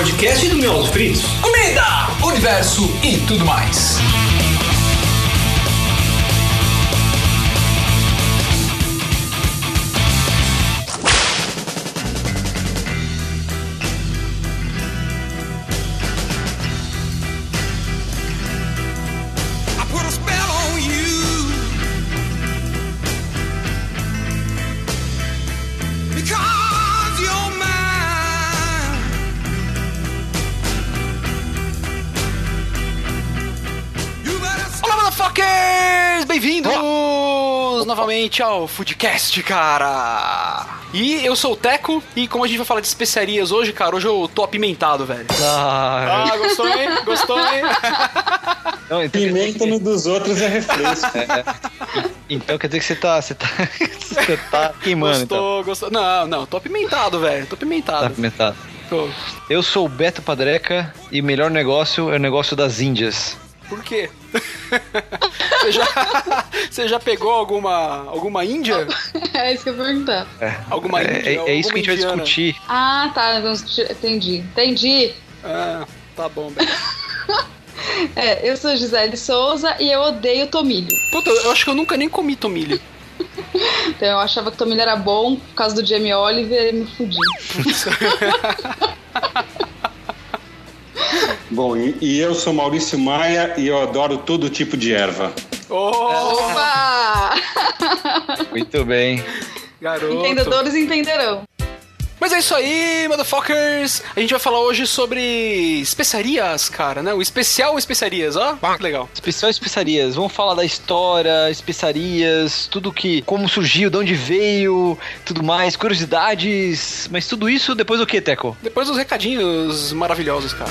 podcast do Miolos Fritos. Comida, universo e tudo mais. Novamente ao Foodcast, cara! E eu sou o Teco, e como a gente vai falar de especiarias hoje, cara, hoje eu tô apimentado, velho. Ah, Ah, gostou, hein? Gostou, hein? não, então, Pimenta no dos outros é refresco. que, então quer dizer que você tá. Você tá, você tá queimando, então. Gostou, gostou. Não, não, tô apimentado, velho. Tô Tá apimentado. apimentado. Tô. Eu sou o Beto Padreca e o melhor negócio é o negócio das Índias. Por quê? Você já, você já pegou alguma, alguma índia? É isso que eu ia perguntar. Alguma É, índia? é- é isso que a gente vai indiana? discutir. Ah, tá. vamos discutir- Entendi. Entendi. Ah, tá bom. É, eu sou Gisele Souza e eu odeio tomilho. Puta, eu acho que eu nunca nem comi tomilho. Então eu achava que tomilho era bom por causa do Jamie Oliver e me fudi. Bom, e, e eu sou Maurício Maia e eu adoro todo tipo de erva. Opa! Muito bem. garoto. Entendedores entenderão. Mas é isso aí, motherfuckers! A gente vai falar hoje sobre especiarias, cara, né? O especial especiarias, ó. Que legal. Especial especiarias. Vamos falar da história, especiarias, tudo que. como surgiu, de onde veio, tudo mais, curiosidades. Mas tudo isso depois do que, Teco? Depois os recadinhos maravilhosos, cara.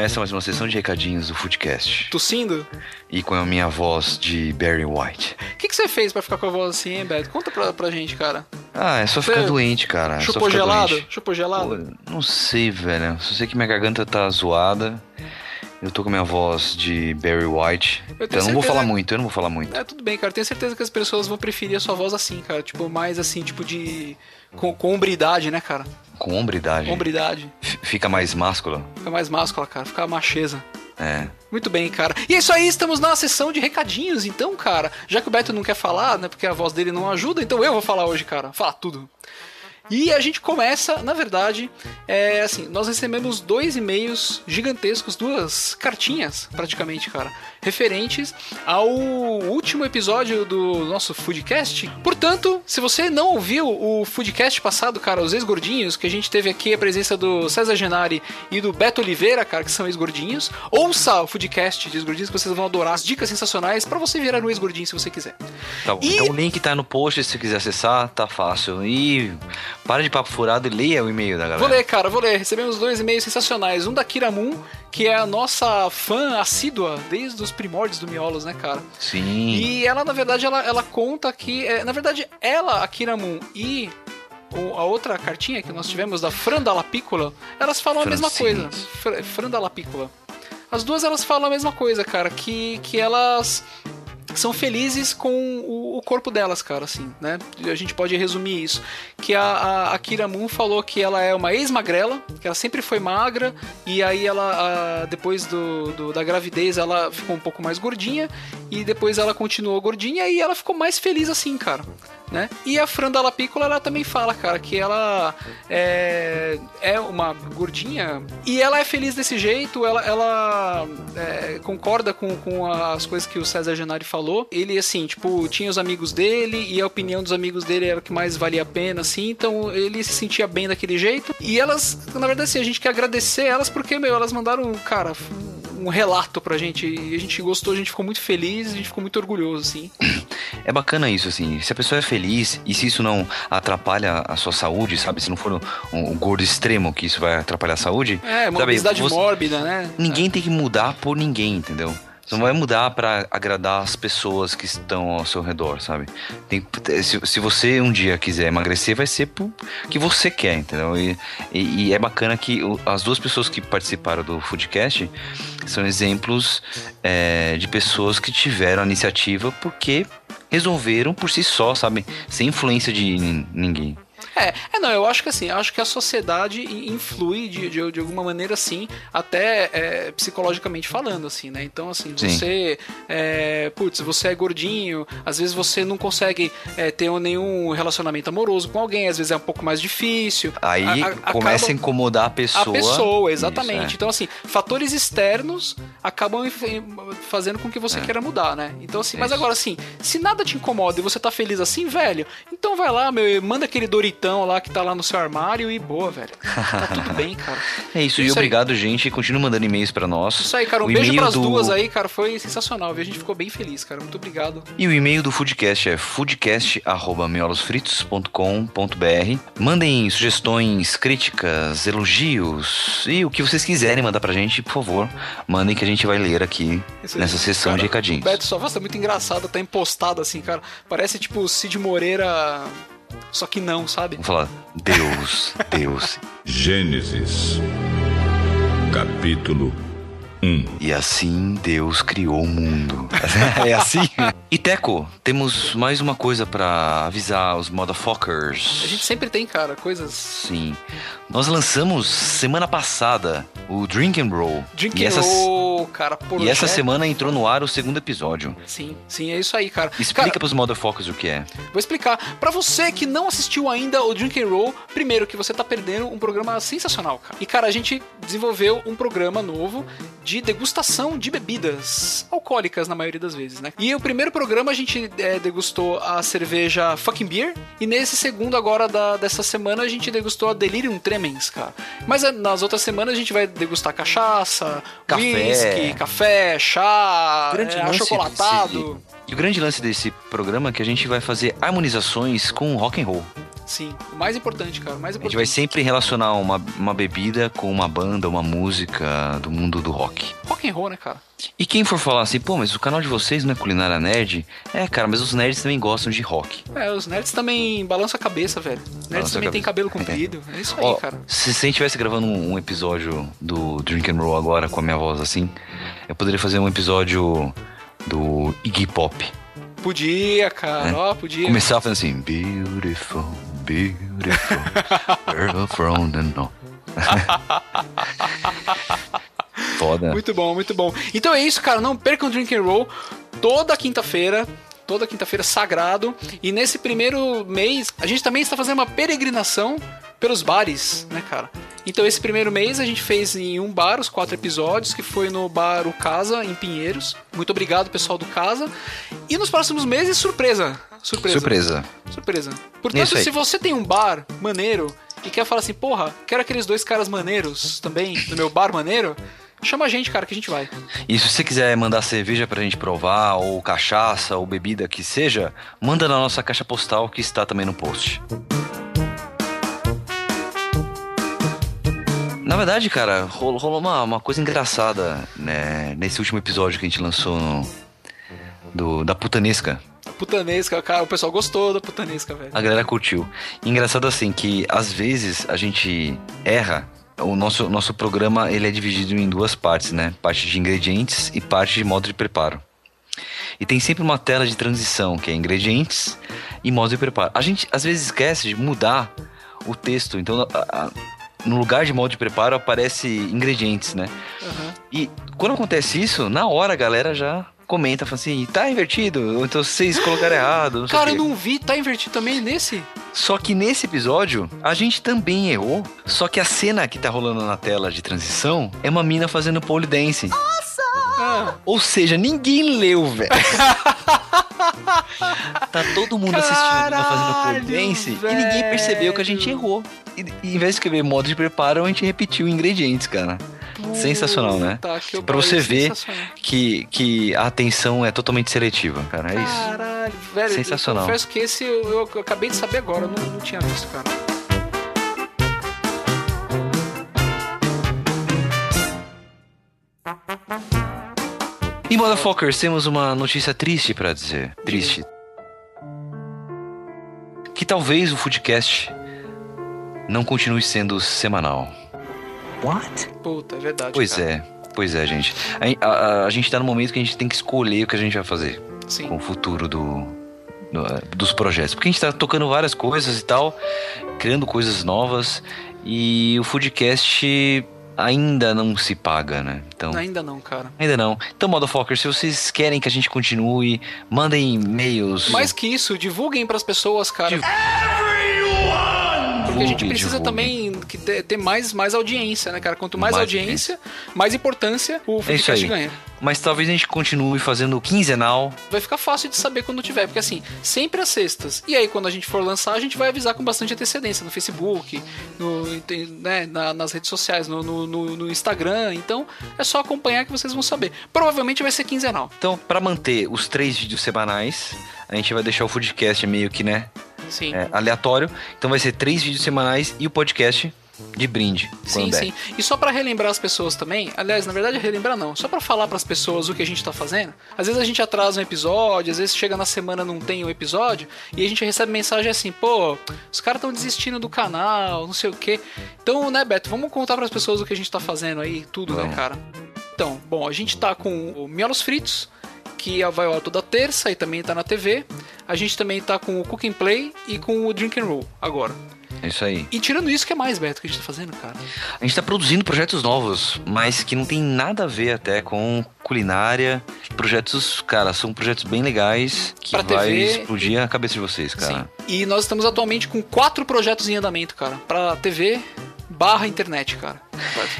Começa mais uma sessão de recadinhos do Foodcast. Tossindo? E com a minha voz de Barry White. O que, que você fez pra ficar com a voz assim, hein, Beto? Conta pra, pra gente, cara. Ah, é só Você ficar doente, cara. É Chupou gelado? doente. Chupou gelado? Pô, não sei, velho. Só sei que minha garganta tá zoada. Eu tô com a minha voz de Barry White. Eu Então eu não vou falar muito, eu não vou falar muito. É, tudo bem, cara. Tenho certeza que as pessoas vão preferir a sua voz assim, cara. Tipo, mais assim, tipo de. Com, com hombridade, né, cara? Com hombridade. Hombridade. F- Fica mais máscula. Fica mais máscula, cara. Fica macheza. É. Muito bem, cara. E é isso aí, estamos na sessão de recadinhos, então, cara. Já que o Beto não quer falar, né? Porque a voz dele não ajuda, então eu vou falar hoje, cara. Falar tudo. E a gente começa, na verdade, é assim, nós recebemos dois e-mails gigantescos, duas cartinhas, praticamente, cara, referentes ao último episódio do nosso Foodcast. Portanto, se você não ouviu o Foodcast passado, cara, os ex-gordinhos, que a gente teve aqui a presença do César Genari e do Beto Oliveira, cara, que são ex-gordinhos, ouça o Foodcast de ex-gordinhos que vocês vão adorar as dicas sensacionais pra você virar um ex-gordinho se você quiser. Tá bom. E- Então o link tá no post se você quiser acessar, tá fácil. E para de papo furado e leia o e-mail da galera. Vou ler, cara, vou ler. Recebemos dois e-mails sensacionais. Um da Kira Moon, que é a nossa fã assídua desde os primórdios do Miolos, né, cara? Sim. E ela, na verdade, ela, ela conta que. é, na verdade, ela, a Kira Moon e a outra cartinha que nós tivemos da Fran Dalla Piccola, elas falam a mesma Francine. coisa. Fr Fran Dalla Piccola. As duas elas falam a mesma coisa, cara, que, que elas são felizes com o, o corpo delas, cara, assim, né? A gente pode resumir isso. Que a, a, a Kira Moon falou que ela é uma ex-magrela, que ela sempre foi magra, e aí ela, a- depois do, do- da gravidez, ela ficou um pouco mais gordinha, e depois ela continuou gordinha, e ela ficou mais feliz assim, cara. Né? E a Fran Dalla Piccola, ela também fala, cara, que ela é, é uma gordinha e ela é feliz desse jeito, ela, ela é, concorda com, com as coisas que o César Genari falou. Ele, assim, tipo, tinha os amigos dele e a opinião dos amigos dele era o que mais valia a pena, assim, então ele se sentia bem daquele jeito. E elas, na verdade, assim, a gente quer agradecer elas porque, meu, elas mandaram, cara, um relato pra gente e a gente gostou, a gente ficou muito feliz, a gente ficou muito orgulhoso, assim. é bacana isso, assim. Se a pessoa é feliz e se isso não atrapalha a sua saúde, sabe? Se não for um, um gordo extremo que isso vai atrapalhar a saúde. É, uma sabe? obesidade Você- mórbida, né? Ninguém tem que mudar por ninguém, entendeu? Você não vai mudar pra agradar as pessoas que estão ao seu redor, sabe? Tem, se, se você um dia quiser emagrecer, vai ser por que você quer, entendeu? E, e- e é bacana que o- as duas pessoas que participaram do Foodcast são exemplos é, de pessoas que tiveram a iniciativa porque resolveram por si só, sabe? Sem influência de nin- ninguém. É, é, não, eu acho que assim, eu acho que a sociedade influi de, de, de alguma maneira, assim, até é, psicologicamente falando, assim, né? Então, assim, Sim. você, é, putz, você é gordinho, às vezes você não consegue é, ter nenhum relacionamento amoroso com alguém, às vezes é um pouco mais difícil. Aí A- a- começa a incomodar a pessoa. A pessoa, exatamente. Isso, é. Então, assim, fatores externos acabam fazendo com que você É. queira mudar, né? Então, assim, mas agora, assim, se nada te incomoda e você tá feliz assim, velho, então vai lá, meu, manda aquele Doritão lá que tá lá no seu armário e boa, velho. Tá tudo bem, cara. É isso, e Isso aí. obrigado, gente. Continue mandando e-mails pra nós. Isso aí, cara. Um O beijo pras do- duas aí, cara. Foi sensacional, viu? A gente ficou bem feliz, cara. Muito obrigado. E o e-mail do Foodcast é foodcast.miolosfritos.com.br. Mandem sugestões, críticas, elogios e o que vocês quiserem mandar pra gente, por favor. Mandem que a gente vai ler aqui Isso aí. nessa sessão de Cara, recadinhos. O Beto, sua voz tá muito engraçada, tá empostado assim, cara. Parece tipo o Cid Moreira, só que não, sabe? Vamos falar, Deus, Deus. Gênesis, capítulo 1. E assim Deus criou o mundo. é assim? E Teco, temos mais uma coisa pra avisar os motherfuckers. A gente sempre tem, cara, coisas. Sim. Nós lançamos semana passada o Drink and Roll. Drink e and essa, roll, cara, e essa semana entrou no ar o segundo episódio. Sim, sim, é isso aí, cara. Explica Cara, pros motherfuckers o que é. Vou explicar. Pra você que não assistiu ainda o Drink and Roll, primeiro que você tá perdendo um programa sensacional, cara. E cara, a gente desenvolveu um programa novo de degustação de bebidas alcoólicas na maioria das vezes, né? E o primeiro programa a gente é, degustou a cerveja Fucking Beer e nesse segundo agora da, dessa semana a gente degustou a Delirium Tremens, cara. Mas é, nas outras semanas a gente vai degustar cachaça, Café. whisky, café, chá, é, achocolatado. E o grande lance desse programa é que a gente vai fazer harmonizações com rock and roll. Sim, o mais importante, cara, mais A gente importante. vai sempre relacionar uma, uma bebida com uma banda, uma música do mundo do rock. Rock and roll, né, cara? E quem for falar assim, pô, mas o canal de vocês não é culinária nerd? É, cara, mas os nerds também gostam de rock. É, os nerds também balançam a cabeça, velho. Nerds Balança também tem cabeça. cabelo comprido. É isso aí, Ó, cara. se, se a gente estivesse gravando um, um episódio do Drink and Roll agora com a minha voz assim, eu poderia fazer um episódio do Iggy Pop. Podia, cara. É. Ó, podia. Começar fazendo assim, beautiful, beautiful, girl from the north. Foda. Muito bom, muito bom. Então é isso, cara. Não percam o Drink and Roll toda quinta-feira. Toda quinta-feira sagrado. E nesse primeiro mês, a gente também está fazendo uma peregrinação pelos bares, né, cara? Então esse primeiro mês a gente fez em um bar os quatro episódios, que foi no bar O Casa, em Pinheiros. Muito obrigado, pessoal do Casa. E nos próximos meses, surpresa. Surpresa. Surpresa. Surpresa. Portanto, se você tem um bar maneiro e quer falar assim, porra, quero aqueles dois caras maneiros também no meu bar maneiro, chama a gente, cara, que a gente vai. E se você quiser mandar cerveja pra gente provar, ou cachaça, ou bebida que seja, manda na nossa caixa postal que está também no post. Na verdade, cara, rolou, rolou uma, uma coisa engraçada né, nesse último episódio que a gente lançou no- do, da putanesca. Putanesca, cara, o pessoal gostou da putanesca, velho. A galera curtiu. Engraçado assim que às vezes a gente erra. O nosso, nosso programa ele é dividido em duas partes, né? Parte de ingredientes e parte de modo de preparo. E tem sempre uma tela de transição, que é ingredientes e modo de preparo. A gente às vezes esquece de mudar o texto. Então, a- a- no lugar de modo de preparo aparece ingredientes, né? Aham. E quando acontece isso, na hora a galera já comenta, fala assim, tá invertido, ou então vocês colocaram errado. Cara, eu não vi, tá invertido também nesse? Só que nesse episódio, a gente também errou. Só que a cena que tá rolando na tela de transição é uma mina fazendo pole dance. Ah, Ou seja, ninguém leu, velho. tá todo mundo assistindo a mina fazendo Caralho, dance e ninguém percebeu que a gente errou. E, e em vez de escrever modo de preparo, a gente repetiu ingredientes, cara. Sensacional, né? Puta que Pra você ver que, que a atenção é totalmente seletiva, cara. É isso. Caralho, Velho, Sensacional. Eu confesso que esse eu, eu acabei de saber agora, eu não, não tinha visto, cara. E motherfuckers, temos uma notícia triste pra dizer. Triste. Que talvez o Foodcast não continue sendo semanal. Puta, é verdade. Pois cara. é, pois é, gente. A, a- a gente tá no momento que a gente tem que escolher o que a gente vai fazer Sim. com o futuro do, do- eh, dos projetos. Porque a gente tá tocando várias coisas e tal, criando coisas novas, e o Foodcast ainda não se paga, né? Então. Ainda não, cara. Ainda não. Então, Motherfuckers, se vocês querem que a gente continue, mandem e-mails. Mais que isso, divulguem pras pessoas, cara. Porque a gente precisa divulgue. também que ter, mais, mais audiência, né, cara? Quanto mais, Mais audiência, mais importância o É podcast aí. ganha. Mas talvez a gente continue fazendo quinzenal. Vai ficar fácil de saber quando tiver, porque assim, sempre às sextas. E aí, quando a gente for lançar, a gente vai avisar com bastante antecedência no Facebook, no, né, na- nas redes sociais, no, no- no- no Instagram. Então, é só acompanhar que vocês vão saber. Provavelmente vai ser quinzenal. Então, pra manter os três vídeos semanais, a gente vai deixar o Foodcast meio que, né, Sim. é, aleatório. Então vai ser três vídeos semanais e o podcast de brinde. Sim, sim. E só pra relembrar as pessoas também, aliás, na verdade relembrar não, só pra falar pras pessoas o que a gente tá fazendo. Às vezes a gente atrasa um episódio, às vezes chega na semana não tem um episódio e a gente recebe mensagem assim, pô, os caras estão desistindo do canal, não sei o quê. Então, né, Beto, vamos contar pras pessoas o que a gente tá fazendo aí, tudo, né, Vamos. cara? Então, bom, a gente tá com o Miolos Fritos, que vai ao ar toda terça e também tá na TV. A gente também tá com o Cook and Play e com o Drink and Roll agora. É isso aí. E tirando isso, o que é mais, Beto, que a gente tá fazendo, cara? A gente tá produzindo projetos novos, mas que não tem nada a ver até com culinária. Projetos, cara, são projetos bem legais que Pra vai TV explodir a cabeça de vocês, cara. Sim. E nós estamos atualmente com quatro projetos em andamento, cara. Pra TV barra internet, cara.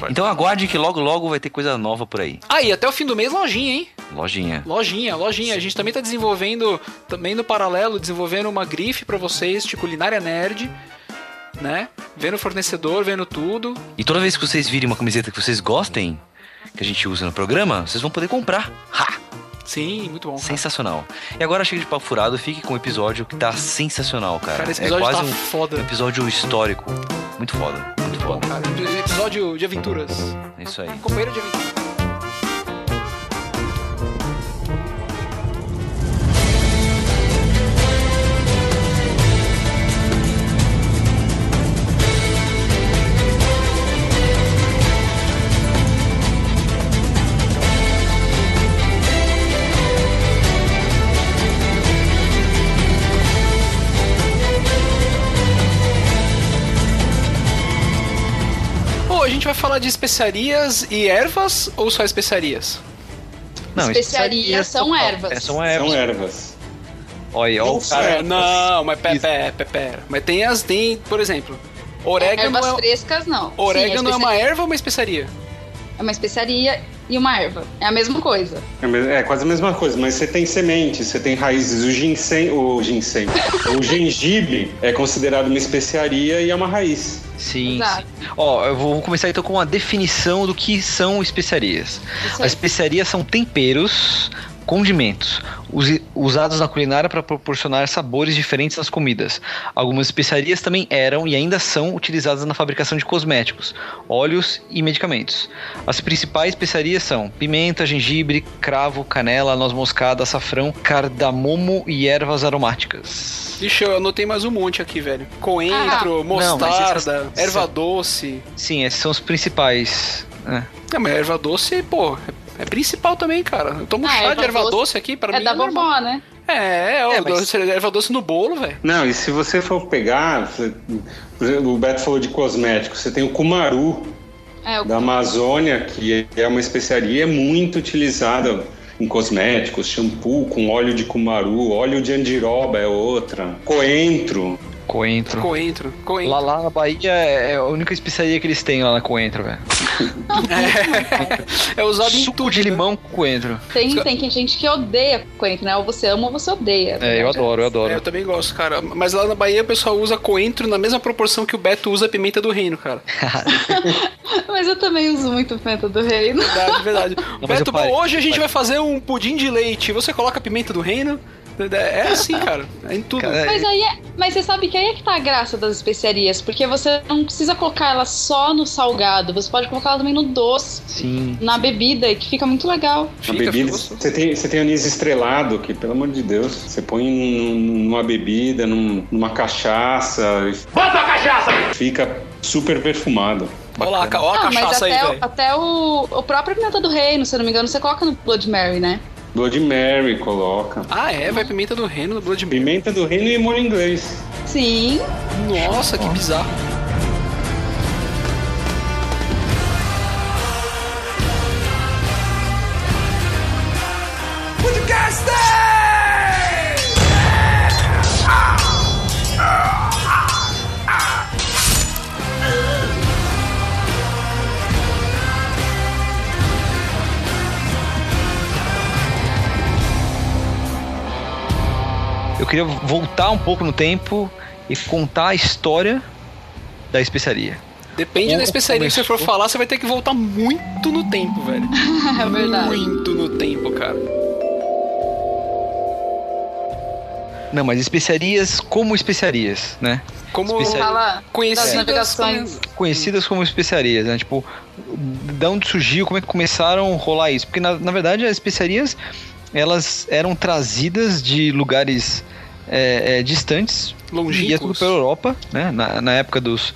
Então aguarde que logo logo vai ter coisa nova por aí. Aí, até o fim do mês, lojinha, hein? Lojinha. Lojinha, lojinha. A gente também tá desenvolvendo, também no paralelo, desenvolvendo uma grife pra vocês de culinária nerd, né? Vendo o fornecedor, vendo tudo. E toda vez que vocês virem uma camiseta que vocês gostem, que a gente usa no programa, vocês vão poder comprar. Ha! Sim, muito bom. Cara. Sensacional. E agora chega de papo furado, fique com o episódio que tá sensacional, cara. Cara, esse episódio é quase tá um foda. episódio histórico. Muito foda, muito Bom, foda. cara, episódio de aventuras. É isso aí. Companheiro de aventuras. Gente vai falar de especiarias e ervas ou só especiarias? Especiarias são ervas. É, são São ervas. ervas. Olha, ó, o cara. É, não, mas pera, pera, pera, pera. Mas tem as, tem, por exemplo, orégano Ervas é, frescas, não. orégano Sim, é uma especia- erva ou uma especiaria? é uma especiaria e uma erva. É a mesma coisa. É É quase a mesma coisa, mas você tem sementes, você tem raízes. O ginseng, o ginseng, o gengibre é considerado uma especiaria e é uma raiz. Sim, Exato. sim. Ó, eu vou começar então com a definição do que são especiarias. As especiarias são temperos, condimentos, usados na culinária para proporcionar sabores diferentes nas comidas. Algumas especiarias também eram e ainda são utilizadas na fabricação de cosméticos, óleos e medicamentos. As principais especiarias são pimenta, gengibre, cravo, canela, noz moscada, açafrão, cardamomo e ervas aromáticas. Ixi, eu anotei mais um monte aqui, velho. Coentro, Ah. Não, mostarda, essas- erva doce. Sim, esses são os principais. É, mas erva doce, pô, é, é principal também, cara. Eu tomo Ah, chá de erva erva doce, doce aqui, pra é mim. da normal. vovó, né? É, é, É, mas- doce- erva doce no bolo, velho. Não, e se você for pegar, você- por exemplo, o Beto falou de cosméticos, você tem o cumaru É, o da Amazônia, que é uma especiaria muito utilizada em cosméticos, shampoo com óleo de cumaru, óleo de andiroba é outra, coentro. Coentro. Coentro, coentro. Lá, lá na Bahia é a única especiaria que eles têm lá na Coentro, velho. É usado em Suco tudo. de né? limão com coentro. Tem, tem gente que odeia coentro, né? Ou você ama ou você odeia. É, eu adoro, eu É, adoro. eu também gosto, cara. Mas lá na Bahia o pessoal usa coentro na mesma proporção que o Beto usa a pimenta do reino, cara. Mas eu também uso muito pimenta do reino. Verdade, verdade. mas Beto, parei, bom, hoje a gente parei. vai fazer um pudim de leite. Você coloca a pimenta do reino, É assim, cara. É em tudo. Cara, Mas aí é, mas você sabe que aí é que tá a graça das especiarias, porque você não precisa colocar ela só no salgado, você pode colocar ela também no doce, Sim. na bebida, e que fica muito legal. A Fica, bebida, você tem, você tem anis estrelado, que pelo amor de Deus, você põe num- numa bebida, num- numa cachaça. Bota a cachaça! Fica super perfumado. Olha lá, a Ah, mas cachaça aí, até, o- até o, o próprio Pimenta do Reino, se eu não me engano, você coloca no Blood Mary, né? Blood Mary coloca. Ah, é? Vai pimenta do reino no Blood Mary. Pimenta do reino e molho inglês. Sim. Nossa, que bizarro. Would queria voltar um pouco no tempo e contar a história da especiaria. Depende da Como especiaria que você for começou? falar, você vai ter que voltar muito no tempo, velho. É verdade. Muito no tempo, cara. Não, mas especiarias como especiarias, né? Como Especiaria. Conhecidas das navegações. Conhecidas como especiarias, né? Tipo, da onde surgiu, como é que começaram a rolar isso? Porque, na, na verdade, as especiarias, elas eram trazidas de lugares é, é, distantes, Longínquos. ia tudo pela Europa, né? Na, na época dos,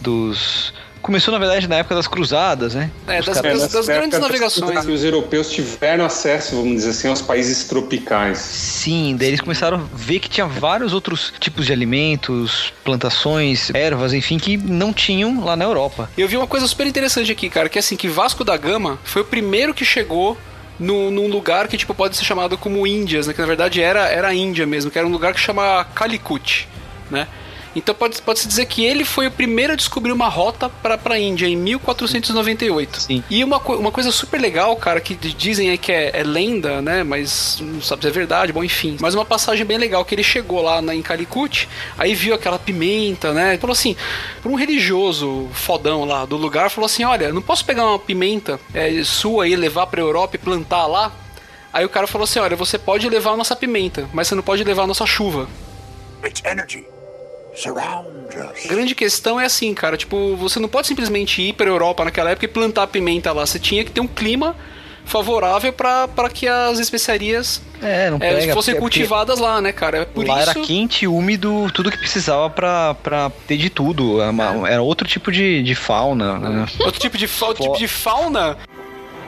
dos... Começou, na verdade, na época das cruzadas, né? É, Os das, caras- das- das grandes navegações. né? Os europeus tiveram acesso, vamos dizer assim, aos países tropicais. Sim, daí eles começaram a ver que tinha vários outros tipos de alimentos, plantações, ervas, enfim, que não tinham lá na Europa. Eu vi uma coisa super interessante aqui, cara, que é assim, que Vasco da Gama foi o primeiro que chegou no, num lugar que, tipo, pode ser chamado como Índias, né? Que na verdade era, era Índia mesmo, que era um lugar que chama Calicut, né? Então pode- pode-se dizer que ele foi o primeiro a descobrir uma rota para a Índia em 1498. Sim. E uma, uma coisa super legal, cara, que dizem aí que é, é lenda, né? Mas não sabe se é verdade, bom, enfim. Mas uma passagem bem legal, que ele chegou lá na, em Calicut, aí viu aquela pimenta, né? Falou assim, para um religioso fodão lá do lugar, falou assim, olha, não posso pegar uma pimenta é, sua e levar pra Europa e plantar lá? Aí o cara falou assim, olha, você pode levar a nossa pimenta, mas você não pode levar a nossa chuva. Its energy grande questão é assim, cara, tipo, você não pode simplesmente ir pra Europa naquela época e plantar pimenta lá. Você tinha que ter um clima favorável pra pra que as especiarias É, não é, pega. fossem porque- cultivadas lá, né, cara? É por lá isso. era quente, úmido, tudo que precisava pra, pra ter de tudo. Era, uma- era outro tipo de, de fauna. né? Outro tipo de, fa... outro tipo de fauna.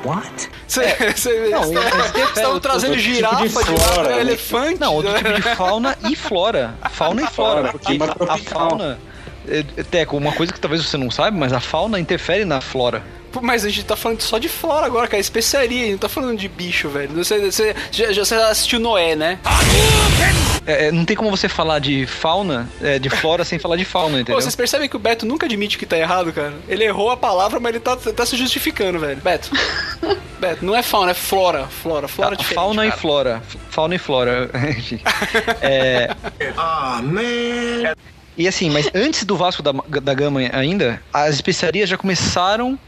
What? Você Não, mas estavam outro- trazendo outro tipo de girafa de, flora, lá, né? elefante. Não, outro né? tipo de fauna e flora. Fauna e flora. Porque a fauna. É, é, Teco, uma coisa que talvez você não saiba, mas a fauna interfere na flora. Pô, Mas a gente tá falando só de flora agora, cara. Especiaria, a gente não tá falando de bicho, velho. Você, você, já, já- você assistiu Noé, né? É, é, não tem como você falar de fauna, é, de flora, sem falar de fauna, Pô, entendeu? vocês percebem que o Beto nunca admite que tá errado, cara? Ele errou a palavra, mas ele tá, tá se justificando, velho. Beto. Beto, não é fauna, é flora. Flora, flora diferente, fauna e cara. flora. Fauna e flora. É, Ah, man. E assim, mas antes do Vasco da, da Gama ainda, as especiarias já começaram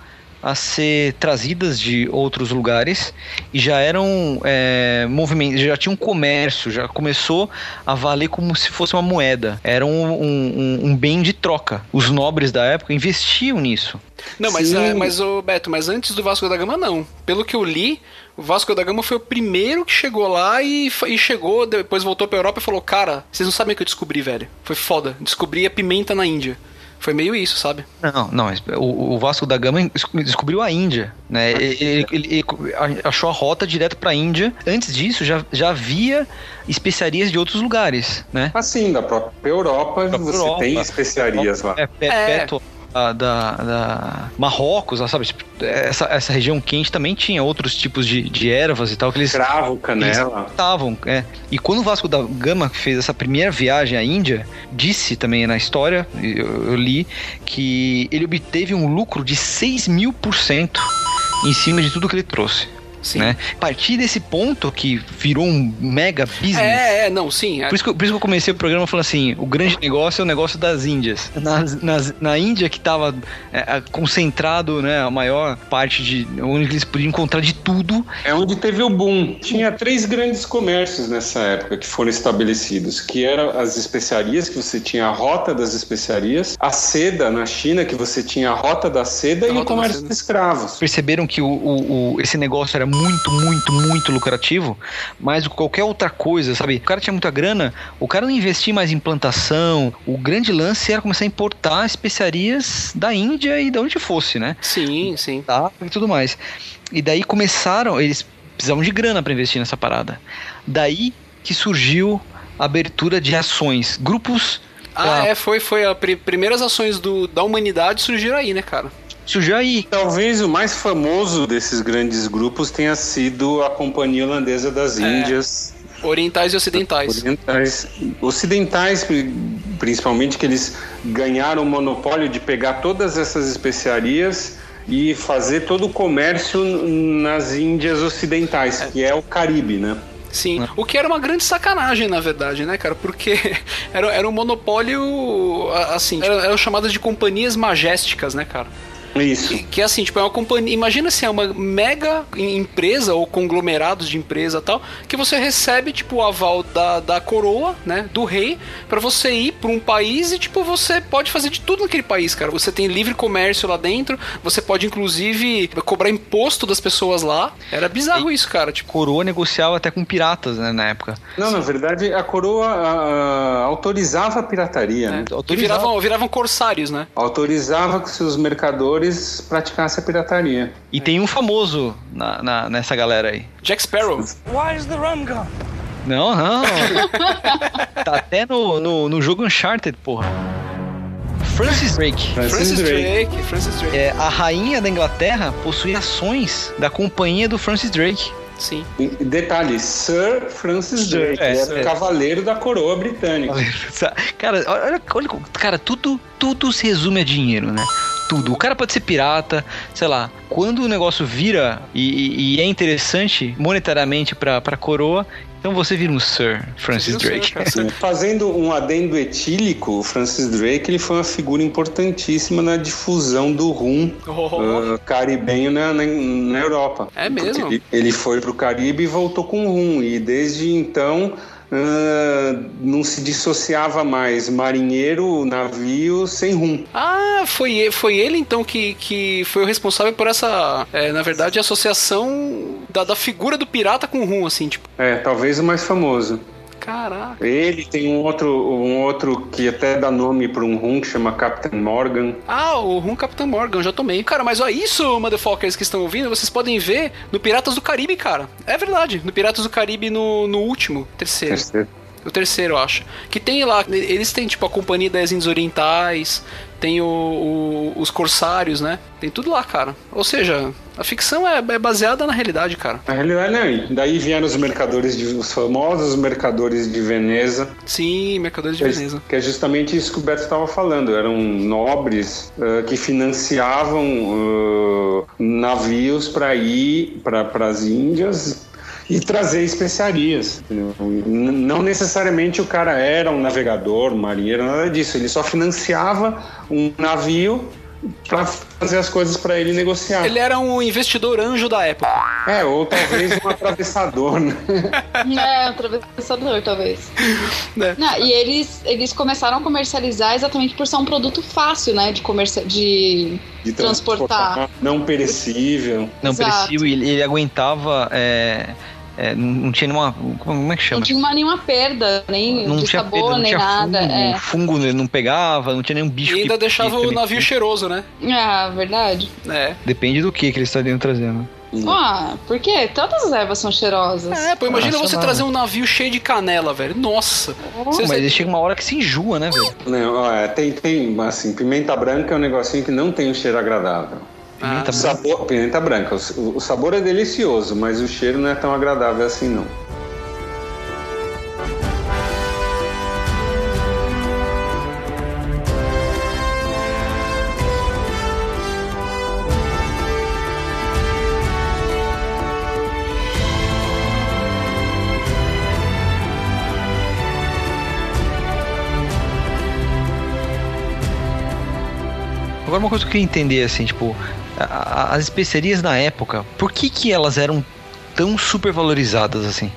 a ser trazidas de outros lugares e já eram é, movimentos, já tinha um comércio, já começou a valer como se fosse uma moeda. Era um, um, um bem de troca. Os nobres da época investiam nisso. Não, mas, Sim. é, mas o Beto, mas antes do Vasco da Gama, não. Pelo que eu li, o Vasco da Gama foi o primeiro que chegou lá e, e chegou, depois voltou pra Europa e falou: Cara, vocês não sabem o que eu descobri, velho. Foi foda. Descobri a pimenta na Índia. Foi meio isso, sabe? Não, não, mas o, o Vasco da Gama descobriu a Índia, né? Ele, ele- ele achou a rota direto para a Índia. Antes disso, já, já havia especiarias de outros lugares, né? Assim, da própria Europa, própria você Europa. tem especiarias lá. É, pe- É. perto da, da, da Marrocos, sabe? Tipo, Essa, essa região quente também tinha outros tipos de, de ervas e tal que eles Cravo, canela. estavam, é. E quando o Vasco da Gama fez essa primeira viagem à Índia, disse também na história, eu, eu li, que ele obteve um lucro de 6 mil por cento em cima de tudo que ele trouxe. Sim. Né? A partir desse ponto que virou um mega business. É, é, não, sim. é. Por isso, que, por isso que eu comecei o programa falando assim: o grande negócio é o negócio das Índias. Nas- na Índia, que estava concentrado né, a maior parte de. onde eles podiam encontrar de tudo. É onde teve o boom. Tinha três grandes comércios nessa época que foram estabelecidos, que eram as especiarias, que você tinha a rota das especiarias, a seda na China, que você tinha a rota da seda A e o comércio de escravos. Perceberam que o, o- o- esse negócio era muito, muito, muito lucrativo, mais do que qualquer outra coisa, sabe? O cara tinha muita grana, o cara não investia mais em plantação. O grande lance era começar a importar especiarias da Índia e de onde fosse, né? Sim, sim. tá? e tudo mais. E daí começaram, eles precisavam de grana para investir nessa parada. Daí que surgiu a abertura de ações, grupos. Ah, Ah. é, foi, foi. As primeiras ações do, da humanidade surgiram aí, né, cara? Aí. Talvez o mais famoso desses grandes grupos tenha sido a Companhia Holandesa das É. Índias. Orientais e ocidentais. Orientais. Ocidentais, pri- principalmente, que eles ganharam o monopólio de pegar todas essas especiarias e fazer todo o comércio nas Índias Ocidentais, que é o Caribe, né? Sim. O que era uma grande sacanagem, na verdade, né, cara? Porque era, era um monopólio, assim, era- eram chamadas de companhias magésticas, né, cara? Isso. Que, que é assim, tipo, é uma companhia. Imagina se é uma mega empresa ou conglomerados de empresa e tal, que você recebe, tipo, o aval da, da coroa, né? Do rei, pra você ir pra um país e, tipo, você pode fazer de tudo naquele país, cara. Você tem livre comércio lá dentro, você pode, inclusive, cobrar imposto das pessoas lá. Era bizarro isso, cara. Tipo, Coroa negociava até com piratas, né, na época. Não, na verdade, a coroa autorizava a pirataria, né? que viravam, viravam corsários, né? Autorizava que seus mercadores praticassem a pirataria. E tem um famoso na, na- nessa galera aí. Jack Sparrow. Where's the rum gone? Não, não. tá até no, no, no jogo Uncharted, porra. Francis Drake. Francis Drake. Francis Drake. É, a rainha da Inglaterra possui ações da companhia do Francis Drake. Sim. E Detalhe, Sir Francis Drake, É, era é. o cavaleiro da coroa britânica. Cara, olha, olha, cara, tudo, tudo se resume a dinheiro, né? Tudo. O cara pode ser pirata, sei lá. Quando o negócio vira e, e- e é interessante monetariamente pra, pra coroa, então você vira um Sir Francis Drake. Sir. Fazendo um adendo etílico, o Francis Drake ele foi uma figura importantíssima na difusão do rum Oh. ah, caribenho na, na, na Europa. É mesmo? Ele, ele foi para o Caribe e voltou com rum. E desde então ah, não se dissociava mais marinheiro, navio sem rum. Ah, foi, foi ele então que, que foi o responsável por essa, é, na verdade, associação da, da figura do pirata com o rum, assim, tipo, É, talvez o mais famoso. Caraca. Ele tem um outro, um outro que até dá nome para um rum que chama Captain Morgan. Ah, o rum Capitão Morgan, já tomei. Cara, mas ó, isso, motherfuckers que estão ouvindo, vocês podem ver no Piratas do Caribe, cara. É verdade, no Piratas do Caribe no, no último, terceiro. Terceiro. O terceiro, eu acho. Que tem lá, eles têm tipo a Companhia das Índias Orientais, tem o, o- os Corsários, né? Tem tudo lá, cara. Ou seja, a ficção é, é baseada na realidade, cara. Na realidade, não. Daí vieram os mercadores, de, os famosos mercadores de Veneza. Sim, Mercadores de Que é- Veneza. Que é justamente isso que o Beto estava falando. Eram nobres ah, que financiavam ah, navios para ir para as Índias e trazer especiarias. entendeu? Não necessariamente o cara era um navegador, um marinheiro, nada disso. Ele só financiava um navio para fazer as coisas para ele negociar. Ele era um investidor anjo da época. É, ou talvez um atravessador, né? É, um atravessador, talvez. né? Não, e eles, eles começaram a comercializar exatamente por ser um produto fácil, né? De, comerci... de De transportar. Não perecível. Não Exato. parecia, ele, ele aguentava. é, é, não, tinha nenhuma. Como é que chama? Não tinha uma- nenhuma perda, nem Não de tinha sabor, pedra, não nem tinha nada. fungo, É. fungo ele não pegava, não tinha nenhum bicho E ainda que- deixava que o navio cheiroso, né? Ah, verdade. É. Depende do que que eles estariam trazendo. Ah, por quê? Todas as ervas são cheirosas. É, pô, imagina sei você trazer um navio cheio de canela, velho. Nossa. Você- Mas ele chega uma hora que se enjoa, né, velho? Não, é, tem, tem, assim, pimenta branca é um negocinho que não tem um cheiro agradável. Pimenta ah, sabor, pimenta branca. O, o sabor é delicioso, mas o cheiro não é tão agradável assim, não. Agora uma coisa que eu queria entender, assim, tipo, a- as especiarias na época, por que que elas eram tão super valorizadas, assim?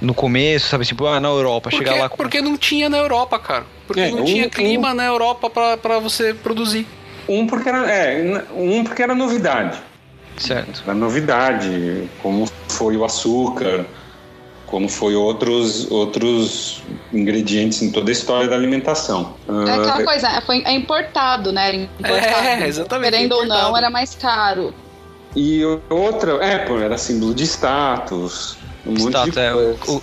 No começo, sabe, tipo, ah, na Europa, Porque, chegar lá com... porque não tinha na Europa, cara. Porque É, não um- tinha um- clima na Europa pra, pra você produzir. Um porque era, é, um porque era novidade. Certo. Era novidade, como foi o açúcar, como foi outros, outros ingredientes em toda a história da alimentação. É aquela Ah, coisa, foi, é importado, né? Importado. É, exatamente, Querendo ou importado. não, era mais caro. E outra, é, pô, era símbolo de status. Um Status, é,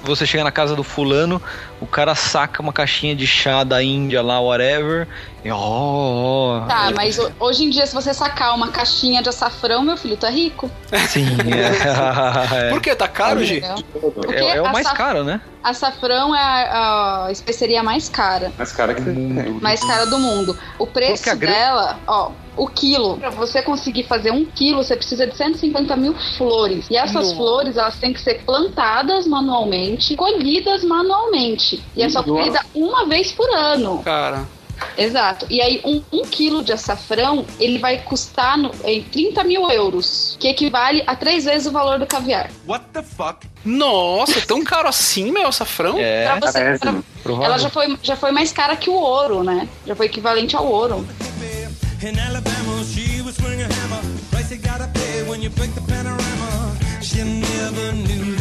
você chega na casa do fulano, o cara saca uma caixinha de chá da Índia lá, whatever, ó, ó, Tá, mas ho- hoje em dia, se você sacar uma caixinha de açafrão, meu filho, tá rico. sim, é, Por que? Tá caro, Gi? Entendeu? é, é o mais açaf- caro, né? Açafrão é a, a especiaria mais cara. Mas cara que tem. mais cara do mundo. O preço dela, ó, o quilo, pra você conseguir fazer um quilo, você precisa de 150 mil flores. E essas Nossa. flores, elas têm que ser plantadas manualmente, colhidas manualmente. E é só colhida uma vez por ano. Cara. Exato. E aí, um, um quilo de açafrão, ele vai custar no, em 30 mil euros, que equivale a três vezes o valor do caviar. What the fuck? Nossa, é tão caro assim, meu, açafrão? É, Pra você- pra- ela já foi, já foi mais cara que o ouro, né? Já foi equivalente ao ouro. In Alabama, she would swing a hammer. Price you gotta pay when you break the panorama. She never knew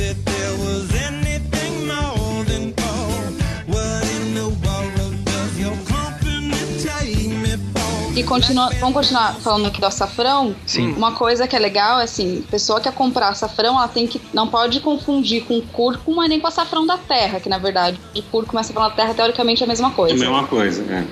E continua, vamos continuar falando aqui do açafrão. Sim. Uma coisa que é legal é assim, pessoa que quer comprar açafrão, ela tem que não pode confundir com cúrcuma nem com açafrão da terra, que na verdade, de cúrcuma e açafrão da terra teoricamente é a mesma É a coisa. mesma coisa, é.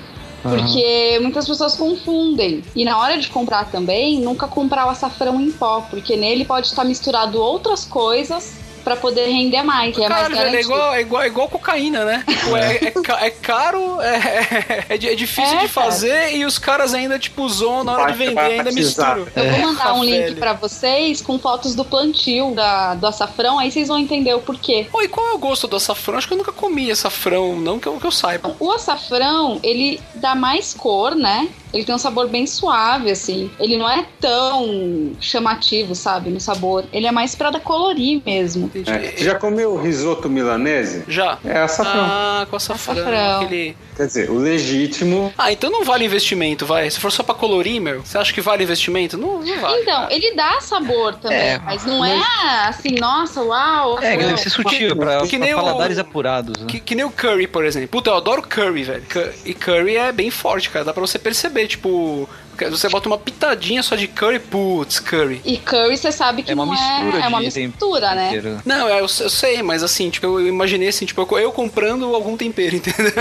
Porque muitas pessoas confundem. E na hora de comprar também, nunca comprar o açafrão em pó, porque nele pode estar misturado outras coisas pra poder render mais. Que é mais Caralho, velho, é igual, é, igual, é igual cocaína, né? Tipo, é, é é caro, é, é, di- é difícil É, de fazer e os caras ainda, tipo, zoam na hora de vender, ainda misturam. Eu vou mandar um Ah, link pra vocês com fotos do plantio da, do açafrão, aí vocês vão entender o porquê. Pô, e qual é o gosto do açafrão? Acho que eu nunca comi açafrão, não que eu, que eu saiba. O açafrão, ele dá mais cor, né? Ele tem um sabor bem suave, assim. Ele não é tão chamativo, sabe, no sabor. Ele é mais pra dar colorir mesmo. É. Já comeu risoto milanese? Já. É açafrão. Ah, com açafrão. Açafrão. Aquele... Quer dizer, o legítimo. Ah, então não vale investimento, vai. Se for só pra colorir, meu, você acha que vale investimento? Não, não vale. Então, cara. ele dá sabor também, É, mas não é assim, nossa, uau. É, que deve ser sutil, pra, Que pra nem o- paladares apurados, né? Que, que nem o curry, por exemplo. Puta, eu adoro curry, velho. E curry é bem forte, cara. Dá pra você perceber, tipo... Você bota uma pitadinha só de curry, putz, curry. E curry, você sabe que É uma não mistura é, é uma mistura, né? Não, é, eu, eu sei, mas assim, tipo, eu imaginei assim, tipo, eu, eu comprando algum tempero, entendeu?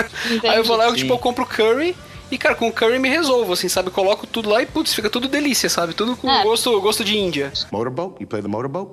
Aí eu vou lá, eu, tipo, eu compro curry e, cara, com curry me resolvo, assim, sabe? Coloco tudo lá e, putz, fica tudo delícia, sabe? Tudo com É. gosto, gosto de Índia. Motorboat? You play the motorboat?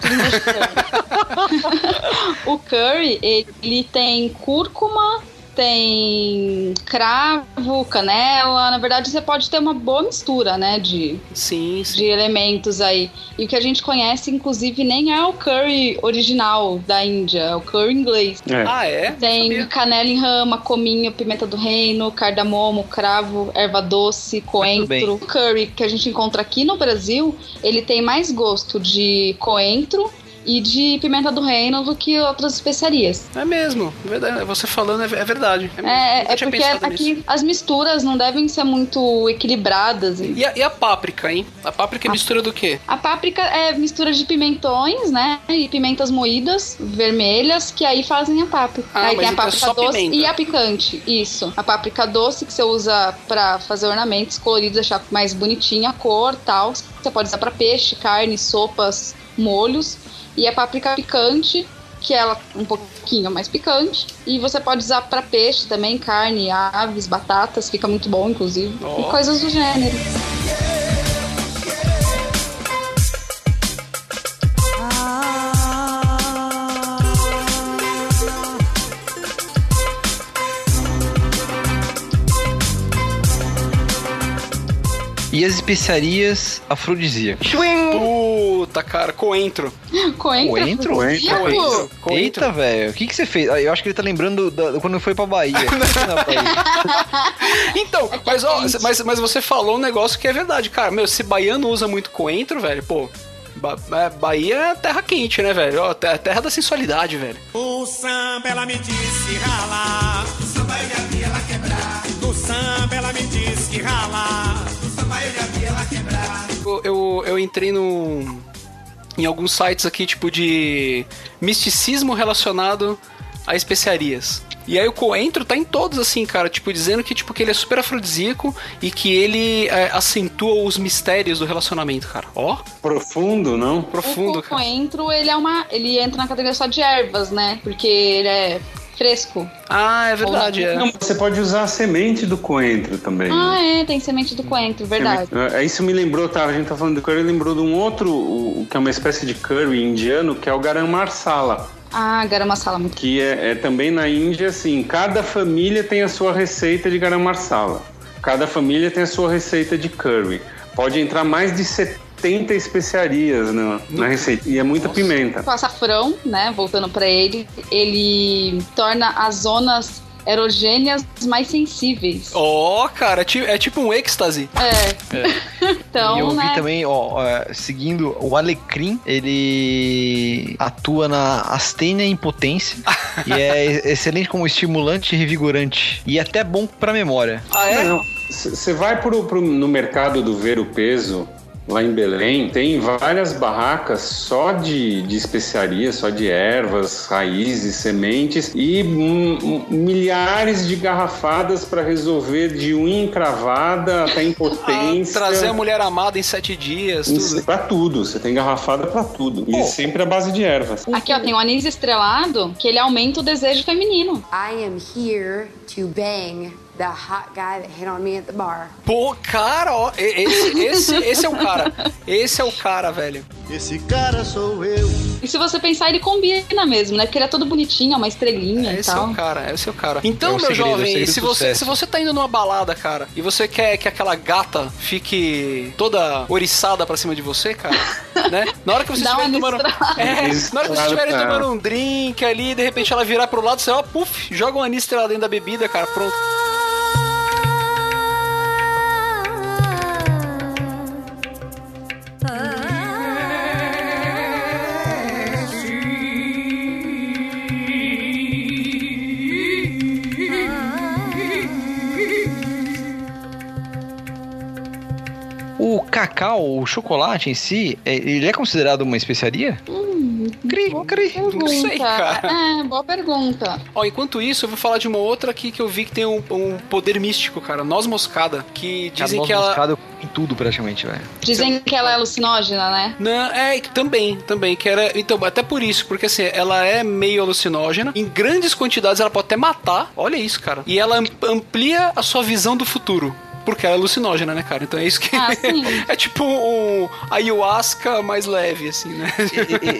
O curry, ele tem cúrcuma, tem cravo, canela. Na verdade, você pode ter uma boa mistura, né, de, Sim, sim. de elementos aí. E o que a gente conhece, inclusive, nem é o curry original da Índia, é o curry inglês. É. Ah, é? Tem Sabia. canela em rama, cominho, pimenta do reino, cardamomo, cravo, erva doce, coentro. O curry que a gente encontra aqui no Brasil, ele tem mais gosto de coentro e de pimenta do reino do que outras especiarias. É mesmo, verdade. Você falando é, é verdade. É. É, é tinha porque pensado nisso. aqui as misturas não devem ser muito equilibradas. E a, e a páprica, hein? A páprica é mistura do quê? A páprica é mistura de pimentões, né? E pimentas moídas, vermelhas, que aí fazem a páprica. Ah, aí tem a então é páprica doce pimenta. e a picante. Isso. A páprica doce que você usa pra fazer ornamentos coloridos, deixar mais bonitinha a cor tal. Você pode usar pra peixe, carne, sopas, molhos. E a páprica picante, que ela é um pouquinho mais picante. E você pode usar pra peixe também, carne, aves, batatas, fica muito bom, inclusive. Ó. E coisas do gênero. E as especiarias afrodisíacas. Puta, cara, coentro. Coentro. Coentro? afrodisíaco? Coentro. Eita, velho, o que, que você fez? Ah, Eu acho que ele tá lembrando da- quando foi pra Bahia. Então, mas, ó, mas, mas você falou um negócio que é verdade, cara. Meu, se baiano usa muito coentro, velho, pô. Ba é, Bahia é terra quente, né, velho? Ó, te- terra da sensualidade, velho. O samba ela me disse ralar. O samba eu ela quebrar. No samba ela me disse que ralar. O eu. Eu, eu, eu entrei no. Em alguns sites aqui, tipo, de misticismo relacionado a especiarias. E aí o coentro tá em todos, assim, cara, tipo, dizendo que, tipo, que ele é super afrodisíaco e que ele é, acentua os mistérios do relacionamento, cara. Ó, Profundo, não? profundo, o cara. coentro, ele é uma. Ele entra na categoria só de ervas, né? Porque ele é fresco. Ah, é verdade, é. Não, você pode usar a semente do coentro também. Ah, é, tem semente do coentro, verdade. É, Isso me lembrou, tá? A gente tá falando do curry, lembrou de um outro, o- que é uma espécie de curry indiano, que é o garam masala. Ah, garam masala muito. Que é, é também na Índia, assim, cada família tem a sua receita de garam masala. Cada família tem a sua receita de curry. Pode entrar mais de 70 especiarias na, na receita. E é muita pimenta. O açafrão, né? Voltando pra ele, ele torna as zonas erogêneas mais sensíveis. Ó, cara, é é tipo um êxtase. É. então, e eu vi né? também, ó, é, seguindo o alecrim, ele atua na astênia e impotência e é excelente como estimulante e revigorante e até bom pra memória. Ah, é? Você vai pro, pro- no mercado do Ver o Peso, lá em Belém, tem várias barracas só de, de especiarias, só de ervas, raízes, sementes e milhares de garrafadas para resolver de unha encravada até impotência. Trazer a mulher amada em sete dias, tudo. Pra tudo, você tem garrafada pra tudo. E sempre a base de ervas. Aqui, ó, tem o anis estrelado, que ele aumenta o desejo feminino. I am here to bang the hot guy that hit on me at the bar. Pô, cara, ó, esse, esse, esse é o cara. Esse é o cara, velho. Esse cara sou eu. E se você pensar, ele combina mesmo, né? Porque ele é todo bonitinho, é uma estrelinha e Esse é tal. o cara, esse é o cara. Então, É meu segredo, é jovem, segredo se você, se você tá indo numa balada, cara, e você quer que aquela gata fique toda oriçada pra cima de você, cara, né? Na hora que vocês estiverem tomando. É, na hora que vocês Estrelada estiverem pra ela. tomando um drink ali, de repente ela virar pro lado, você, ó, puf, joga um anis estrelado dentro da bebida, cara, pronto. Cacau, o chocolate em si, é- ele é considerado uma especiaria? cri, cri. Não sei, cara. É, boa pergunta. Ó, enquanto isso, eu vou falar de uma outra aqui que eu vi que tem um, um poder místico, cara. Noz moscada. Que dizem Noz que ela. moscada em tudo praticamente, velho. Dizem que ela é alucinógena, né? Não, é, também, também, que era. Então, até por isso, porque assim, ela é meio alucinógena. Em grandes quantidades ela pode até matar. Olha isso, cara. E ela am- amplia a sua visão do futuro. Porque ela é alucinógena, né, cara? Então é isso que. Ah, é tipo um ayahuasca mais leve, assim, né?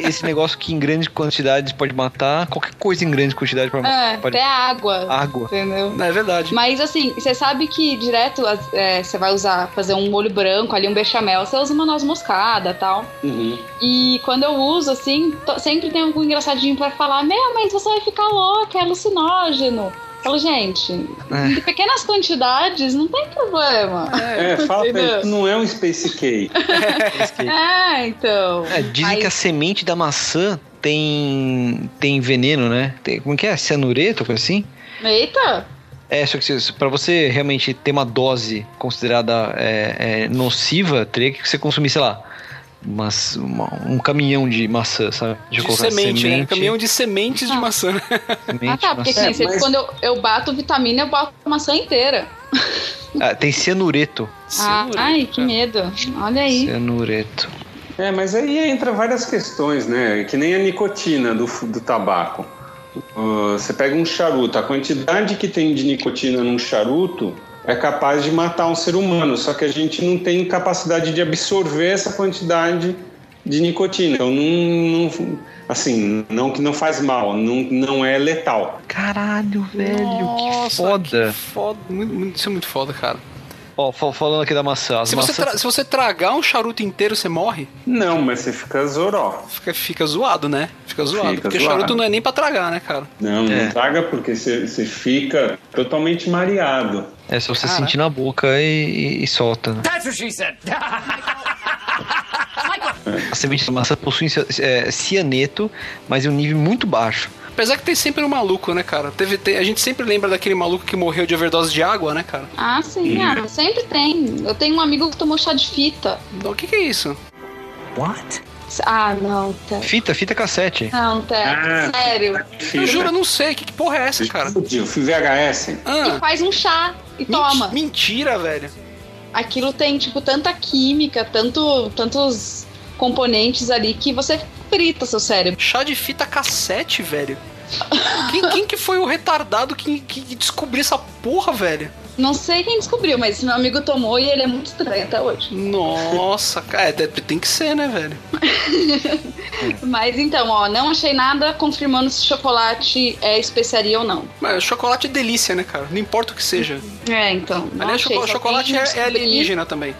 Esse negócio que em grandes quantidades pode matar, qualquer coisa em grande quantidade pode É, pode... até água. Água. Entendeu? Não, é verdade. Mas assim, você sabe que direto é, você vai usar, fazer um molho branco ali, um bechamel, você usa uma noz moscada tal. Uhum. E quando eu uso, assim, sempre tem algum engraçadinho pra falar: Meu, mas você vai ficar louca, é alucinógeno. Falo, gente, em pequenas quantidades não tem problema. É, fala pra ele Entendeu? que não é um Space Cake. É, então. É, dizem Aí- que a semente da maçã tem tem veneno, né? Tem, como que é? Cianureto, coisa assim? Eita! É, só que pra você realmente ter uma dose considerada é, é, nociva, teria que você consumir, sei lá, umas- uma- um caminhão de maçã, sabe? De semente, né? Caminhão de sementes de maçã. semente, Ah, tá, porque maçã. assim, sempre quando eu, eu bato vitamina, eu bato a maçã inteira. Ah, tem cianureto. Ah, ai, que medo. Olha aí. Cianureto. É, mas aí entra várias questões, né? Que nem a nicotina do, do tabaco. Uh, você pega um charuto, a quantidade que tem de nicotina num charuto é capaz de matar um ser humano, só que a gente não tem capacidade de absorver essa quantidade de nicotina. Então, não, não- assim, não que não faz mal, não, não é letal. Caralho, velho, Nossa, que foda. que foda. Muito- muito- isso é muito foda, cara. Ó, fa- falando aqui da maçã. Se você, maçãs- tra- se você tragar um charuto inteiro, você morre? Não, mas você fica zoró. Fica, fica zoado, né? Fica zoado. Fica porque zoado. charuto não é nem pra tragar, né, cara? Não, não É. traga porque você, você fica totalmente mareado. É só você Cara. sentir na boca e, e- e solta. né? That's what she said. As sementes de maçã possuem é, cianeto, mas em um nível muito baixo. Apesar que tem sempre um maluco, né, cara? Teve, tem- a gente sempre lembra daquele maluco que morreu de overdose de água, né, cara? Ah, sim, ah, sempre tem. Eu tenho um amigo que tomou chá de fita. Então, o que, que é isso? Ah, não, Té. Fita, fita cassete. Não, Té. Ah. Sério. Eu juro, eu não sei. Que, que porra é essa, cara? Eu fui VHS. E Ah, faz um chá e menti- toma. Mentira, velho. Aquilo tem, tipo, tanta química, tanto, tantos componentes ali que você frita seu cérebro. Chá de fita cassete, velho. Quem, quem que foi o retardado que, que descobriu essa porra, velho? Não sei quem descobriu, mas meu amigo tomou e ele é muito estranho até hoje. Nossa, cara, é, tem que ser, né, velho? Mas então, ó, não achei nada confirmando se chocolate é especiaria ou não. Mas chocolate é delícia, né, cara? Não importa o que seja. É, então. Aliás, Só chocolate é, é alienígena também.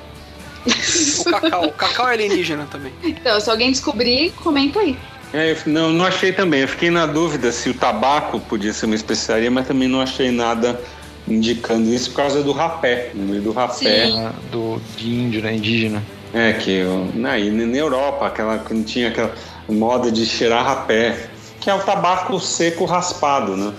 O cacau. O cacau é alienígena também. Então, se alguém descobrir, comenta aí. É, eu, não, não achei também. Eu fiquei na dúvida se o tabaco podia ser uma especiaria, mas também não achei nada indicando isso por causa do rapé. No meio do rapé. Sim. Ah, do de índio, né? Indígena. É, que eu, na, e na Europa, aquela que não tinha aquela moda de cheirar rapé, que é o tabaco seco raspado, né?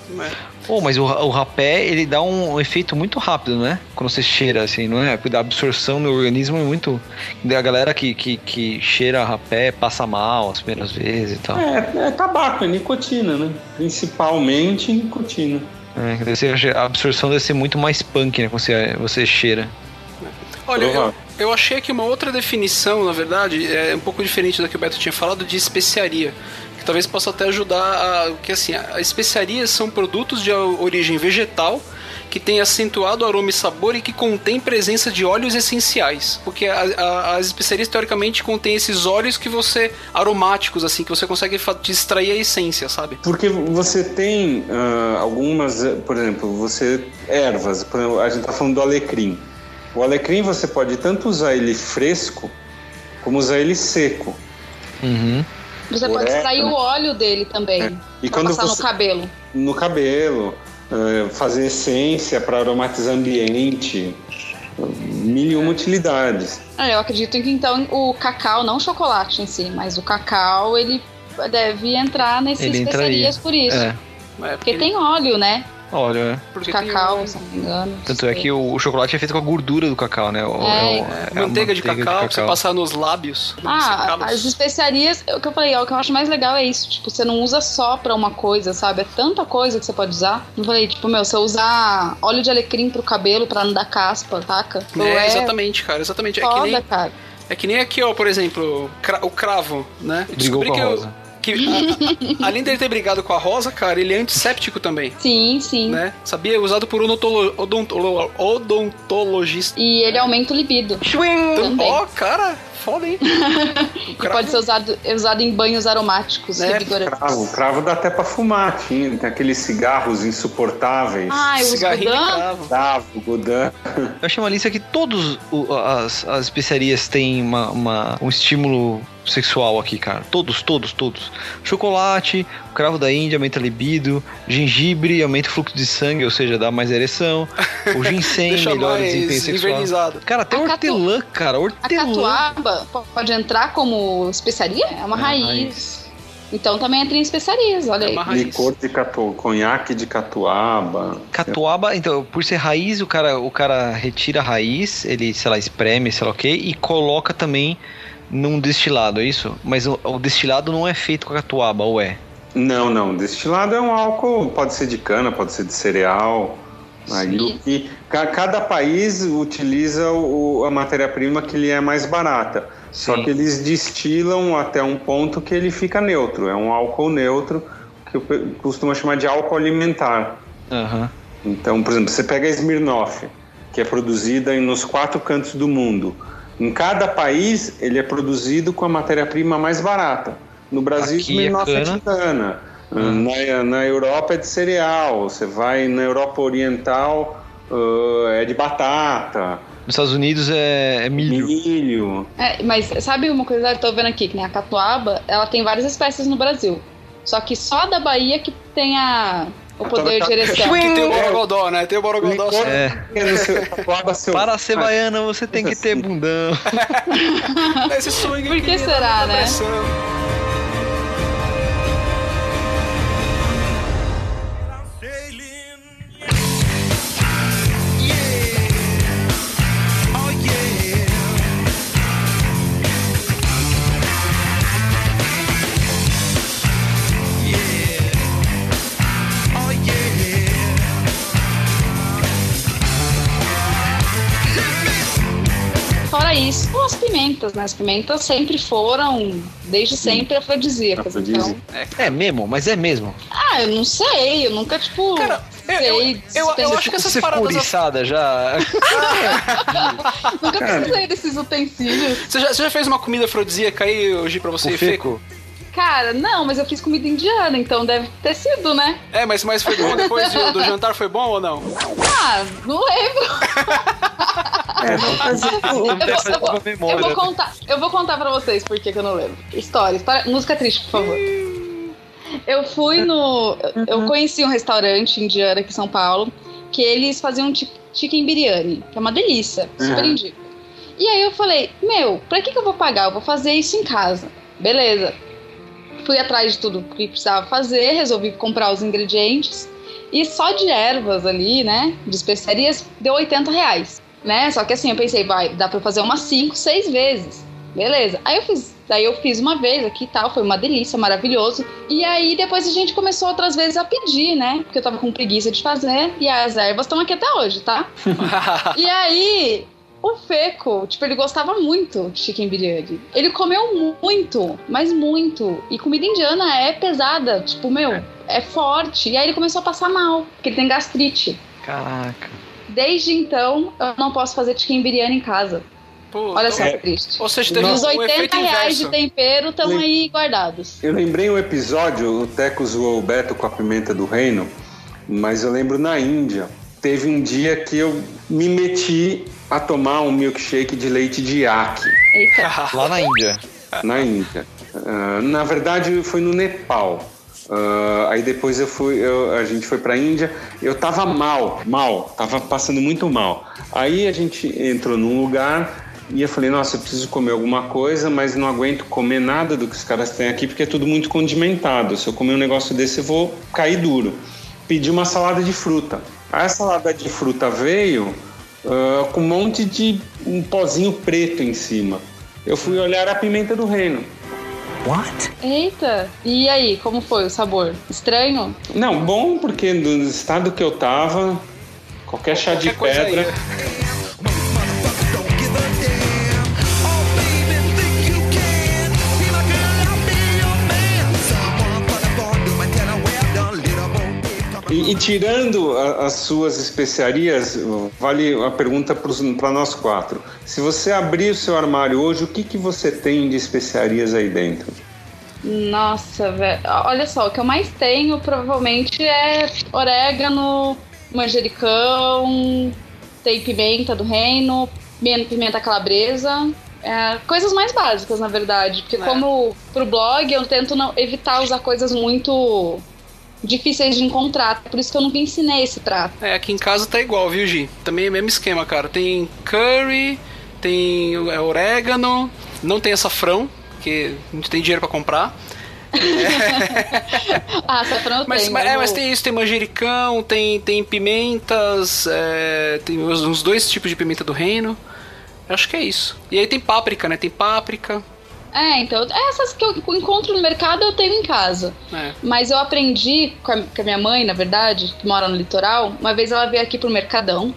Pô, mas o, o rapé, ele dá um efeito muito rápido, né? Quando você cheira, assim, não é? A absorção no organismo é muito... A galera que, que, que cheira rapé passa mal as primeiras vezes e tal. É, é tabaco, é nicotina, né? Principalmente nicotina. É, a absorção deve ser muito mais punk, né? Quando você, você cheira. Olha, eu, eu achei aqui uma outra definição, na verdade, é um pouco diferente da que o Beto tinha falado, de especiaria. Que talvez possa até ajudar a. Que assim, as especiarias são produtos de origem vegetal que têm acentuado aroma e sabor e que contém presença de óleos essenciais. Porque a- a- as especiarias, teoricamente, contêm esses óleos que você. aromáticos, assim, que você consegue extrair a essência, sabe? Porque você tem ah, algumas, por exemplo, você ervas, por exemplo, a gente tá falando do alecrim. O alecrim você pode tanto usar ele fresco como usar ele seco. Uhum. Você pode extrair o óleo dele também. É. E quando passar você- no cabelo. No cabelo, eh, fazer essência para aromatizar ambiente, mil e uma utilidades. É, eu acredito que então o cacau, não o chocolate em si, mas o cacau, ele deve entrar nessas Ele entraria. especiarias por isso. É. É, Porque tem óleo, né? Olha, é. porque cacau, se não me engano. Tanto é que o, o chocolate é feito com a gordura do cacau, né? O- É. o- é a manteiga, de, cacau, pra você passar nos lábios. Ah, as especiarias, o que eu falei, ó, o que eu acho mais legal é isso. Tipo, você não usa só pra uma coisa, sabe? É tanta coisa que você pode usar. Eu falei, tipo, meu, você usar óleo de alecrim pro cabelo pra não dar caspa, saca? É, exatamente, cara, exatamente. É que, Foda, nem, cara. é que nem aqui, ó, por exemplo, o cravo, né? Eu a que, eu- rosa. Que a- a- além dele ter brigado com a rosa, cara, ele é antisséptico também, Sim, sim. né? Sabia? Usado por odontolo, odontolo, odontologista. E ele aumenta o libido. Então, Também. ó, cara, foda, hein? O cravo- pode ser usado, usado em banhos aromáticos, Né? Cravo, cravo dá até para fumar, tinha, tem aqueles cigarros insuportáveis. Ah, eu uso Cigarrinho de Godin. cravo. Cravo, Godin. Eu achei uma lista que todas as, as especiarias têm uma, uma- um estímulo sexual aqui, cara. Todos, todos, todos. Chocolate, cravo da Índia aumenta a libido, gengibre aumenta o fluxo de sangue, ou seja, dá mais ereção. O ginseng melhora o desempenho sexual. Cara, até A catu- hortelã, cara, A hortelã. catuaba po- pode entrar como especiaria? É uma É, raiz. raiz. Então também entra em especiarias, olha É aí. uma raiz. Licor de catu, conhaque de catuaba. Catuaba, então, por ser raiz, o cara, o cara retira a raiz, ele, sei lá, espreme, sei lá o quê, e coloca também num destilado, é isso? Mas o, o destilado não é feito com a catuaba, ou é? Não, não. Destilado é um álcool, pode ser de cana, pode ser de cereal. Aí, que- ca- cada país utiliza o- a matéria-prima que lhe é mais barata. Só Sim. que eles destilam até um ponto que ele fica neutro. É um álcool neutro que costumo chamar de álcool alimentar. Aham. Então, por exemplo, você pega a Smirnoff, que é produzida nos quatro cantos do mundo. Em cada país, ele é produzido com a matéria-prima mais barata. No Brasil, Aqui é Smirnoff é cana. de cana. Na, na Europa é de cereal. Você vai na Europa Oriental, ah, é de batata. Nos Estados Unidos é, é milho. Milho. É, mas sabe uma coisa? Eu tô vendo aqui que né, a catuaba, ela tem várias espécies no Brasil. Só que só da Bahia que tem a, o poder de ereção. Que tem o Borogodó, né? Tem o Borogodó. só. É. Seu- Para ser baiana, você tem que ter bundão. Esse swing Por que será, tá né? As pimentas, né? As pimentas sempre foram, desde sempre, afrodisíacas. Então, É mesmo, mas é mesmo. ah, eu não sei, eu nunca, tipo, Cara, eu- sei. eu- eu tem- acho que essas paradas- já. Nunca precisei desses utensílios. Você já, você já fez uma comida afrodisíaca aí hoje pra você, O feco? Cara, não, mas eu fiz comida indiana, então deve ter sido, né? É, mas, mas foi bom depois do, do jantar? Foi bom ou não? Ah, não lembro. É, Eu vou, eu vou- eu memória. vou contar, eu vou contar pra vocês por que que eu não lembro. História, história, música triste, por favor. Eu fui no. Eu conheci um restaurante indiano aqui em São Paulo que eles faziam chi- chicken biryani, que é uma delícia, super Uhum. indico. E aí eu falei, meu, pra que, que eu vou pagar? Eu vou fazer isso em casa. Beleza. Fui atrás de tudo que precisava fazer, resolvi comprar os ingredientes. E só de ervas ali, né? De especiarias, deu 80 reais. Né? Só que assim, eu pensei, vai, dá pra fazer umas 5, 6 vezes. Beleza. Aí eu fiz. Daí eu fiz uma vez aqui e tal, foi uma delícia, maravilhoso. E aí depois a gente começou outras vezes a pedir, né? Porque eu tava com preguiça de fazer. E as ervas estão aqui até hoje, tá? E aí, o Feco, tipo, ele gostava muito de chicken biryani. Ele comeu muito, mas muito. E comida indiana é pesada, tipo, meu, é forte. E aí ele começou a passar mal, porque ele tem gastrite. Caraca. Desde então, eu não posso fazer chicken biryani em casa. Pô, Olha então- só que triste. Ou seja, E teve os um 80 efeito reais de inverso. tempero estão aí guardados. Eu lembrei um episódio, o Teco zoou o Beto com a pimenta do reino, mas eu lembro na Índia. Teve um dia que eu me meti a tomar um milkshake de leite de iaque Eita. Lá na Índia. na Índia. Ah, na verdade, foi no Nepal. Ah, aí depois eu fui, eu- a gente foi pra Índia. Eu tava mal, mal, tava passando muito mal. Aí a gente entrou num lugar e eu falei, nossa, eu preciso comer alguma coisa, mas não aguento comer nada do que os caras têm aqui porque é tudo muito condimentado. Se eu comer um negócio desse, eu vou cair duro. Pedi uma salada de fruta. A salada de fruta veio ah, com um monte de um pozinho preto em cima. Eu fui olhar a pimenta do reino. Eita. E aí, como foi o sabor? Estranho? Não, bom, porque no estado que eu tava, qualquer chá de Qualquer aí. pedra. E, tirando a- as suas especiarias, vale a pergunta para nós quatro. Se você abrir o seu armário hoje, o que, que você tem de especiarias aí dentro? Nossa, velho. Olha só, o que eu mais tenho provavelmente é orégano, manjericão, tem pimenta do reino, pimenta pimenta calabresa. é, coisas mais básicas, na verdade. Porque É. como pro blog eu tento não evitar usar coisas muito difíceis de encontrar. Por isso que eu nunca ensinei esse prato. É, aqui em casa tá igual, viu, Gi? Também é o mesmo esquema, cara. Tem curry, tem é, orégano, não tem açafrão, porque a gente tem dinheiro pra comprar. Ah, açafrão eu Mas, tenho. mas- é, mas tem isso, tem manjericão, tem, tem pimentas, é, tem uns dois tipos de pimenta do reino. Acho que é isso. E aí tem páprica, né? Tem páprica. É, então, essas que eu encontro no mercado eu tenho em casa. É. Mas eu aprendi com a, com a minha mãe, na verdade, que mora no litoral. Uma vez ela veio aqui pro Mercadão.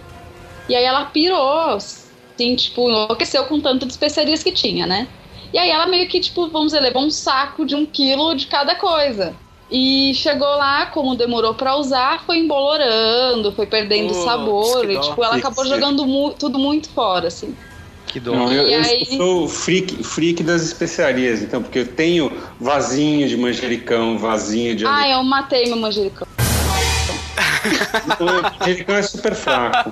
E aí ela pirou, assim, tipo, enlouqueceu com tanto de especiarias que tinha, né? E aí ela meio que, tipo, vamos dizer, levou um saco de um quilo de cada coisa. E chegou lá, como demorou pra usar, foi embolorando, foi perdendo Putz, sabor. que E, tipo, ela acabou jogando mu- tudo muito fora, assim. Que dó. Não, eu, E eu aí- sou freak, freak das especiarias, então, porque eu tenho vasinho de manjericão, vasinho de Ah, eu matei meu manjericão. O manjericão é super fraco.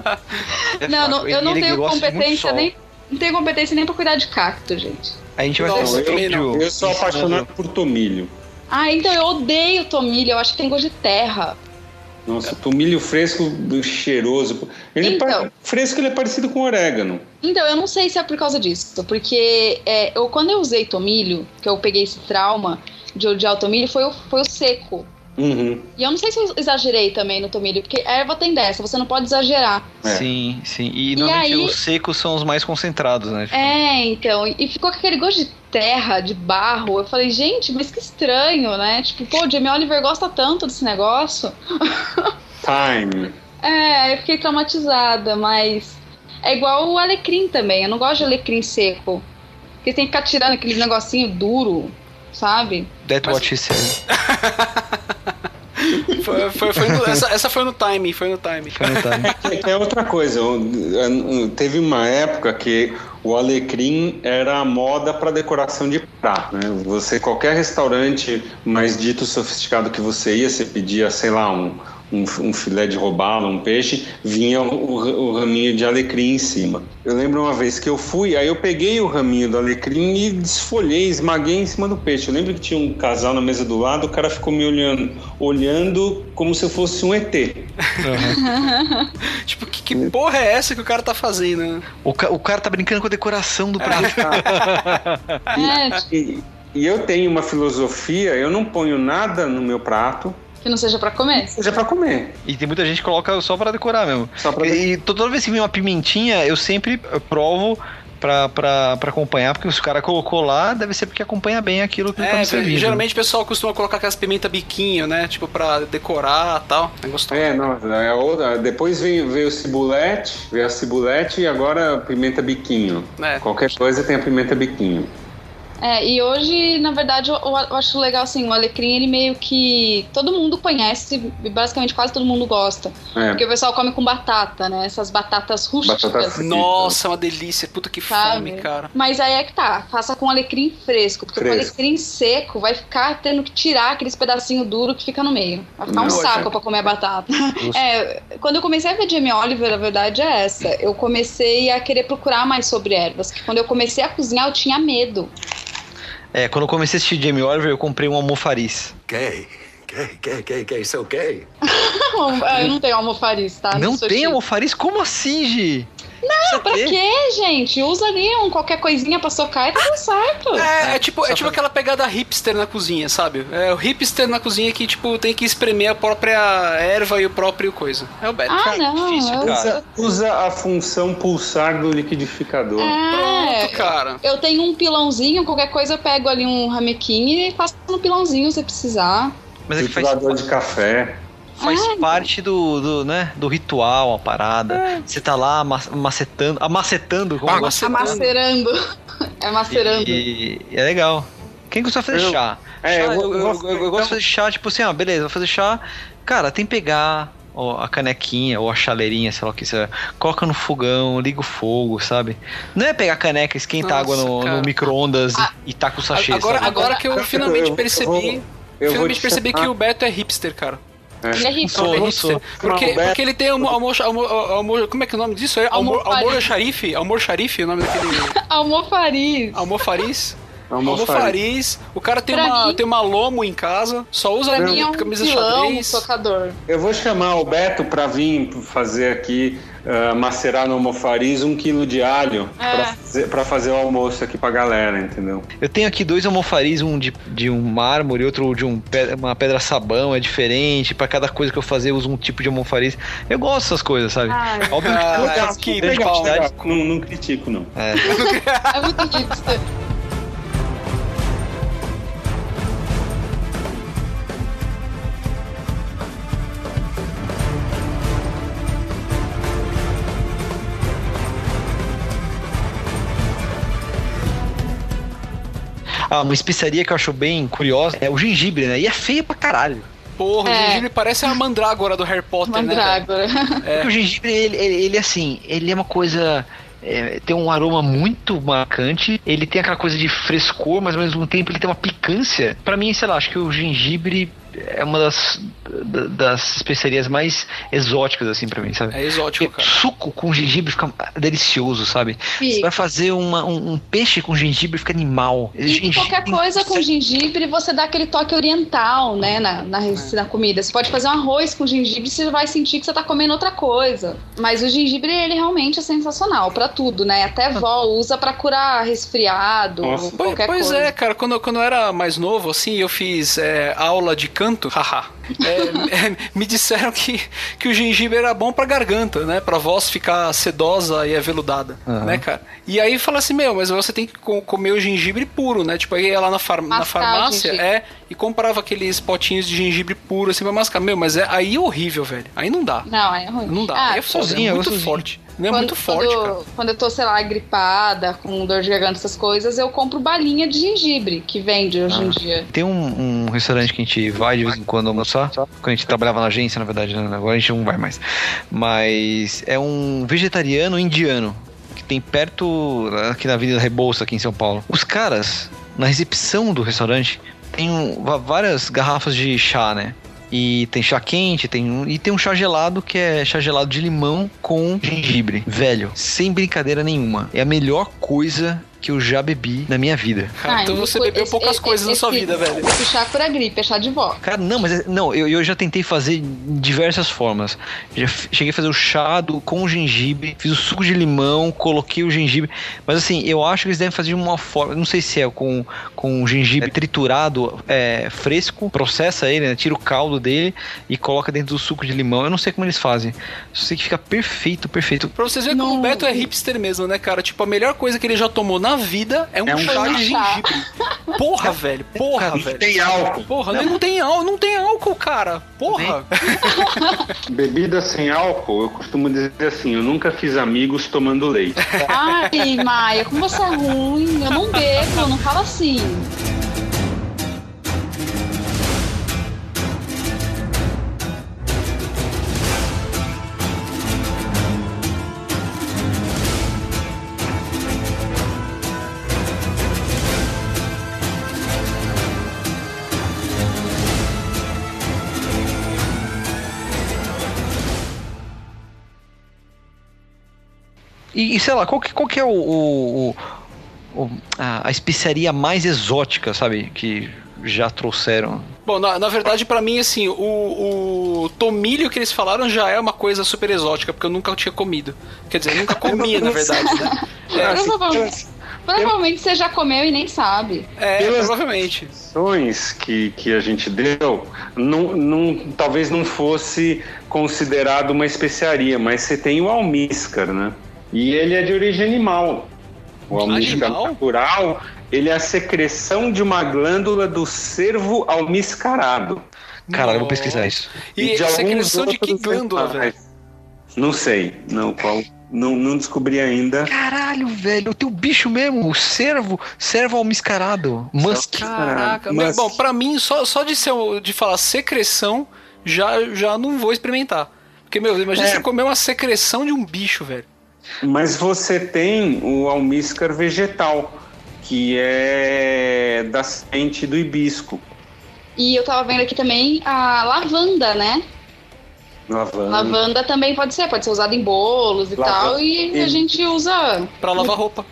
Não, não, eu não Ele tenho competência nem. Não tenho competência nem pra cuidar de cacto, gente. A gente vai ter não. vídeo. Eu sou apaixonado por tomilho. Ah, então eu odeio tomilho, eu acho que tem gosto de terra. Nossa, tomilho fresco, cheiroso. Ele é Então. pa- fresco, ele é parecido com orégano. Então, eu não sei se é por causa disso, porque é, eu, quando eu usei tomilho, que eu peguei esse trauma de odiar o tomilho, foi o, foi o seco. Uhum. E eu não sei se eu exagerei também no tomilho, porque erva tem dessa, você não pode exagerar. É. Sim, sim. E, E normalmente aí- os secos são os mais concentrados, né? Tipo, É, então, e ficou com aquele gosto de terra, de barro. Eu falei, gente, mas que estranho, né? Tipo, pô, o Jamie Oliver gosta tanto desse negócio. Time. É, eu fiquei traumatizada, mas é igual o alecrim também. Eu não gosto de alecrim seco. Porque tem que ficar tirando aquele negocinho duro, sabe? That's what she said. Foi, foi, foi no- essa, essa foi no time, foi no time. Foi no time. Que é outra coisa. Teve uma época que o alecrim era a moda para decoração de prato. Né? Você, qualquer restaurante mais dito sofisticado que você ia, você pedia, sei lá, um, um, um filé de robalo, um peixe, vinha o, o raminho de alecrim em cima. Eu lembro uma vez que eu fui, aí eu peguei o raminho do alecrim e desfolhei, esmaguei em cima do peixe. Eu lembro que tinha um casal na mesa do lado, o cara ficou me olhando, olhando como se eu fosse um ET. Tipo, que, que porra é essa que o cara tá fazendo? né? O, ca- o cara tá brincando com a decoração do prato. É, tipo, E, e eu tenho uma filosofia, eu não ponho nada no meu prato, que não seja pra comer. seja para comer. E tem muita gente que coloca só pra decorar mesmo. Só pra E, e toda vez que vem uma pimentinha, eu sempre eh, provo pra, pra, pra acompanhar, porque se o cara colocou lá, deve ser porque acompanha bem aquilo que tá É, me servindo. geralmente o pessoal costuma colocar aquelas pimenta biquinho, né? Tipo, pra decorar e tal. É gostoso. É, não, é outra. Depois veio, veio o cibulete, veio a cibulete e agora a pimenta biquinho. É. Qualquer coisa tem a pimenta biquinho. É, e hoje, na verdade, eu, eu acho legal assim, o alecrim, ele meio que todo mundo conhece, e basicamente quase todo mundo gosta. É. Porque o pessoal come com batata, né? Essas batatas rústicas. Batata. Nossa, uma delícia. Puta que Sabe? fome, cara. Mas aí é que tá, faça com alecrim fresco, porque Fresco. com alecrim seco vai ficar tendo que tirar aqueles pedacinhos duros que fica no meio. Vai ficar um Nossa. saco pra comer a batata. É, quando eu comecei a ver Jamie Oliver, a verdade é essa. Eu comecei a querer procurar mais sobre ervas. Que quando eu comecei a cozinhar, eu tinha medo. É, quando eu comecei a assistir Jamie Oliver, eu comprei um almofariz. Gay. Gay, gay, gay, gay, so gay. eu não tenho almofariz, tá? não sou tem chique. almofariz? Como assim, Gi? Não, pra quê, gente? Usa ali um, qualquer coisinha pra socar e tá tudo certo. É, é tipo, é tipo aquela pegada hipster na cozinha, sabe? É o hipster na cozinha que, tipo, tem que espremer a própria erva e o próprio coisa. É o Beto. Ah, não. difícil, eu- cara. Usa, usa a função pulsar do liquidificador. É, Pronto, cara. eu tenho um pilãozinho, qualquer coisa eu pego ali um ramequim e faço no pilãozinho se precisar. Mas é que faz, de café. Faz Ai. parte do, do, né, do ritual, a parada. Você tá lá macetando, amacetando, como eu gosto. Amacerando. É macerando. E, e é legal. Quem gosta de fazer Eu- chá? é, Chá, eu eu, eu- eu eu- vou- eu gosto de fazer chá, tipo assim, ó, beleza, vou fazer chá. Cara, tem que pegar ó, a canequinha ou a chaleirinha, sei lá o que você coloca no fogão, liga o fogo, sabe? Não é pegar a caneca, esquentar Nossa, água no, no micro-ondas e, e taca o sachê, Agora, sabe? agora que eu finalmente percebi. eu vou- eu vou finalmente te percebi chamar- que o Beto é hipster, cara. Ele é Ele é não hipster. sou. Porque, porque ele tem almo, almo, almo, almo- Como é que é o nome disso? É Almor, Almofariz. almor Sharif? Almor Sharif, o nome daquele. Almofariz. Almofariz? Almofariz. Almofariz. O cara tem Pra uma, mim- tem uma lomo em casa, só usa Pra mim é um camisa pilão, um xadrez. tocador. Eu vou chamar o Beto para vir fazer aqui, ah, macerar no almofariz um quilo de alho É. pra fazer, pra fazer o almoço aqui pra galera, entendeu? Eu tenho aqui dois almofariz, um de, de um mármore e outro de um, uma pedra sabão, é diferente. Pra cada coisa que eu fazer, eu uso um tipo de almofariz. Eu gosto dessas coisas, sabe? Ai. Óbvio que Ah, que legal, quantidade. Legal, Não, não critico, não. É. É muito hipster. Ah, uma especiaria que eu acho bem curiosa é o gengibre, né? E é feio pra caralho. Porra, o É. gengibre parece a mandrágora do Harry Potter, né? velho? Mandrágora. Porque o gengibre, ele, ele, ele, assim, ele é uma coisa. é, tem um aroma muito marcante, ele tem aquela coisa de frescor, mas ao mesmo tempo ele tem uma picância. Pra mim, sei lá, acho que o gengibre é uma das, da- das especiarias mais exóticas, assim, pra mim, sabe? É exótico, Porque Suco com gengibre fica delicioso, sabe? Fica. Você vai fazer uma- um, um peixe com gengibre, fica animal. E qualquer coisa com gengibre, você dá aquele toque oriental, né, na, na, na comida. Você pode fazer um arroz com gengibre, você vai sentir que você tá comendo outra coisa. Mas o gengibre, ele realmente é sensacional pra tudo, né? Até vó usa pra curar resfriado, Pois, qualquer pois coisa. é, cara, quando, quando eu era mais novo, assim, eu fiz é, aula de canto, haha. É, é, me disseram que, que o gengibre era bom pra garganta, né? Pra voz ficar sedosa e aveludada, Aham. né, cara? E aí fala assim, meu, mas você tem que co- comer o gengibre puro, né? Tipo, aí ia lá na, far- na Mascar farmácia, é, e comprava aqueles potinhos de gengibre puro, assim, pra mascar. Meu, mas é, aí é horrível, velho. Aí não dá. Não, é ruim. Não dá. Ah, aí é foda, sozinho, é muito sozinho. forte. Não é quando, muito forte, quando, cara. quando eu tô, sei lá, gripada, com dor de garganta, essas coisas, eu compro balinha de gengibre, que vende hoje Ah. em dia. Tem um, um restaurante que a gente vai de vez em quando almoçar, quando a gente trabalhava na agência, na verdade, né? agora a gente não vai mais. Mas é um vegetariano indiano que tem perto, aqui na Avenida Rebouça, aqui em São Paulo. Os caras, na recepção do restaurante, tem várias garrafas de chá, né? E tem chá quente, tem um, e tem um chá gelado que é chá gelado de limão com gengibre. Velho, sem brincadeira nenhuma. É a melhor coisa que eu já bebi na minha vida. Cara, então você bebeu esse- poucas esse- coisas na sua esse- vida, velho. Esse chá cura gripe, é chá de vó. Cara, não, mas é- não, eu, eu já tentei fazer de diversas formas. Já cheguei a fazer o chá do, com gengibre, fiz o suco de limão, coloquei o gengibre. Mas assim, eu acho que eles devem fazer de uma forma. Não sei se é com, com gengibre triturado é, fresco, processa ele, né, tira o caldo dele e coloca dentro do suco de limão. Eu não sei como eles fazem. Só sei que fica perfeito, perfeito. Pra vocês verem como o Beto é hipster mesmo, né, cara? Tipo, a melhor coisa que ele já tomou na vida é um, É um chá chá. de gengibre. Porra, velho. Porra, Não velho. tem álcool. Porra, não, não tem álcool, não tem álcool, cara. Porra. Bebida sem álcool, eu costumo dizer assim, eu nunca fiz amigos tomando leite. Ai, Maia, como você é ruim. Eu não bebo, não fala assim. E, e sei lá, qual que, qual que é o, o- o- o- a, a especiaria mais exótica, sabe? Que já trouxeram. Bom, na, na verdade, pra mim, assim, o, o tomilho que eles falaram já é uma coisa super exótica, porque eu nunca tinha comido. Quer dizer, eu nunca comia, na verdade, né? É, Provavelmente, provavelmente você já comeu e nem sabe. é Pelas- provavelmente. Opções que, que a gente deu, não, não, talvez não fosse considerado uma especiaria, mas você tem o almíscar, né? E ele é de origem animal. O almíscar Animal? natural, ele é a secreção de uma glândula do cervo almiscarado. Cara, eu vou pesquisar isso. E, de secreção alguns de que glândula, velho? Não sei, não, qual, não, não descobri ainda. Caralho, velho, o teu bicho mesmo, o cervo, cervo almiscarado. Musk. Caraca, Mas- mas... bom, pra mim, só, só de, ser, de falar secreção, já, já não vou experimentar. Porque, meu, imagina É. você comer uma secreção de um bicho, velho. Mas você tem o almíscar vegetal, que é da semente do hibisco. E eu tava vendo aqui também a lavanda, né? Lavanda. Lavanda também pode ser, pode ser usada em bolos e Lava- tal. E a e- gente usa Pra lavar roupa.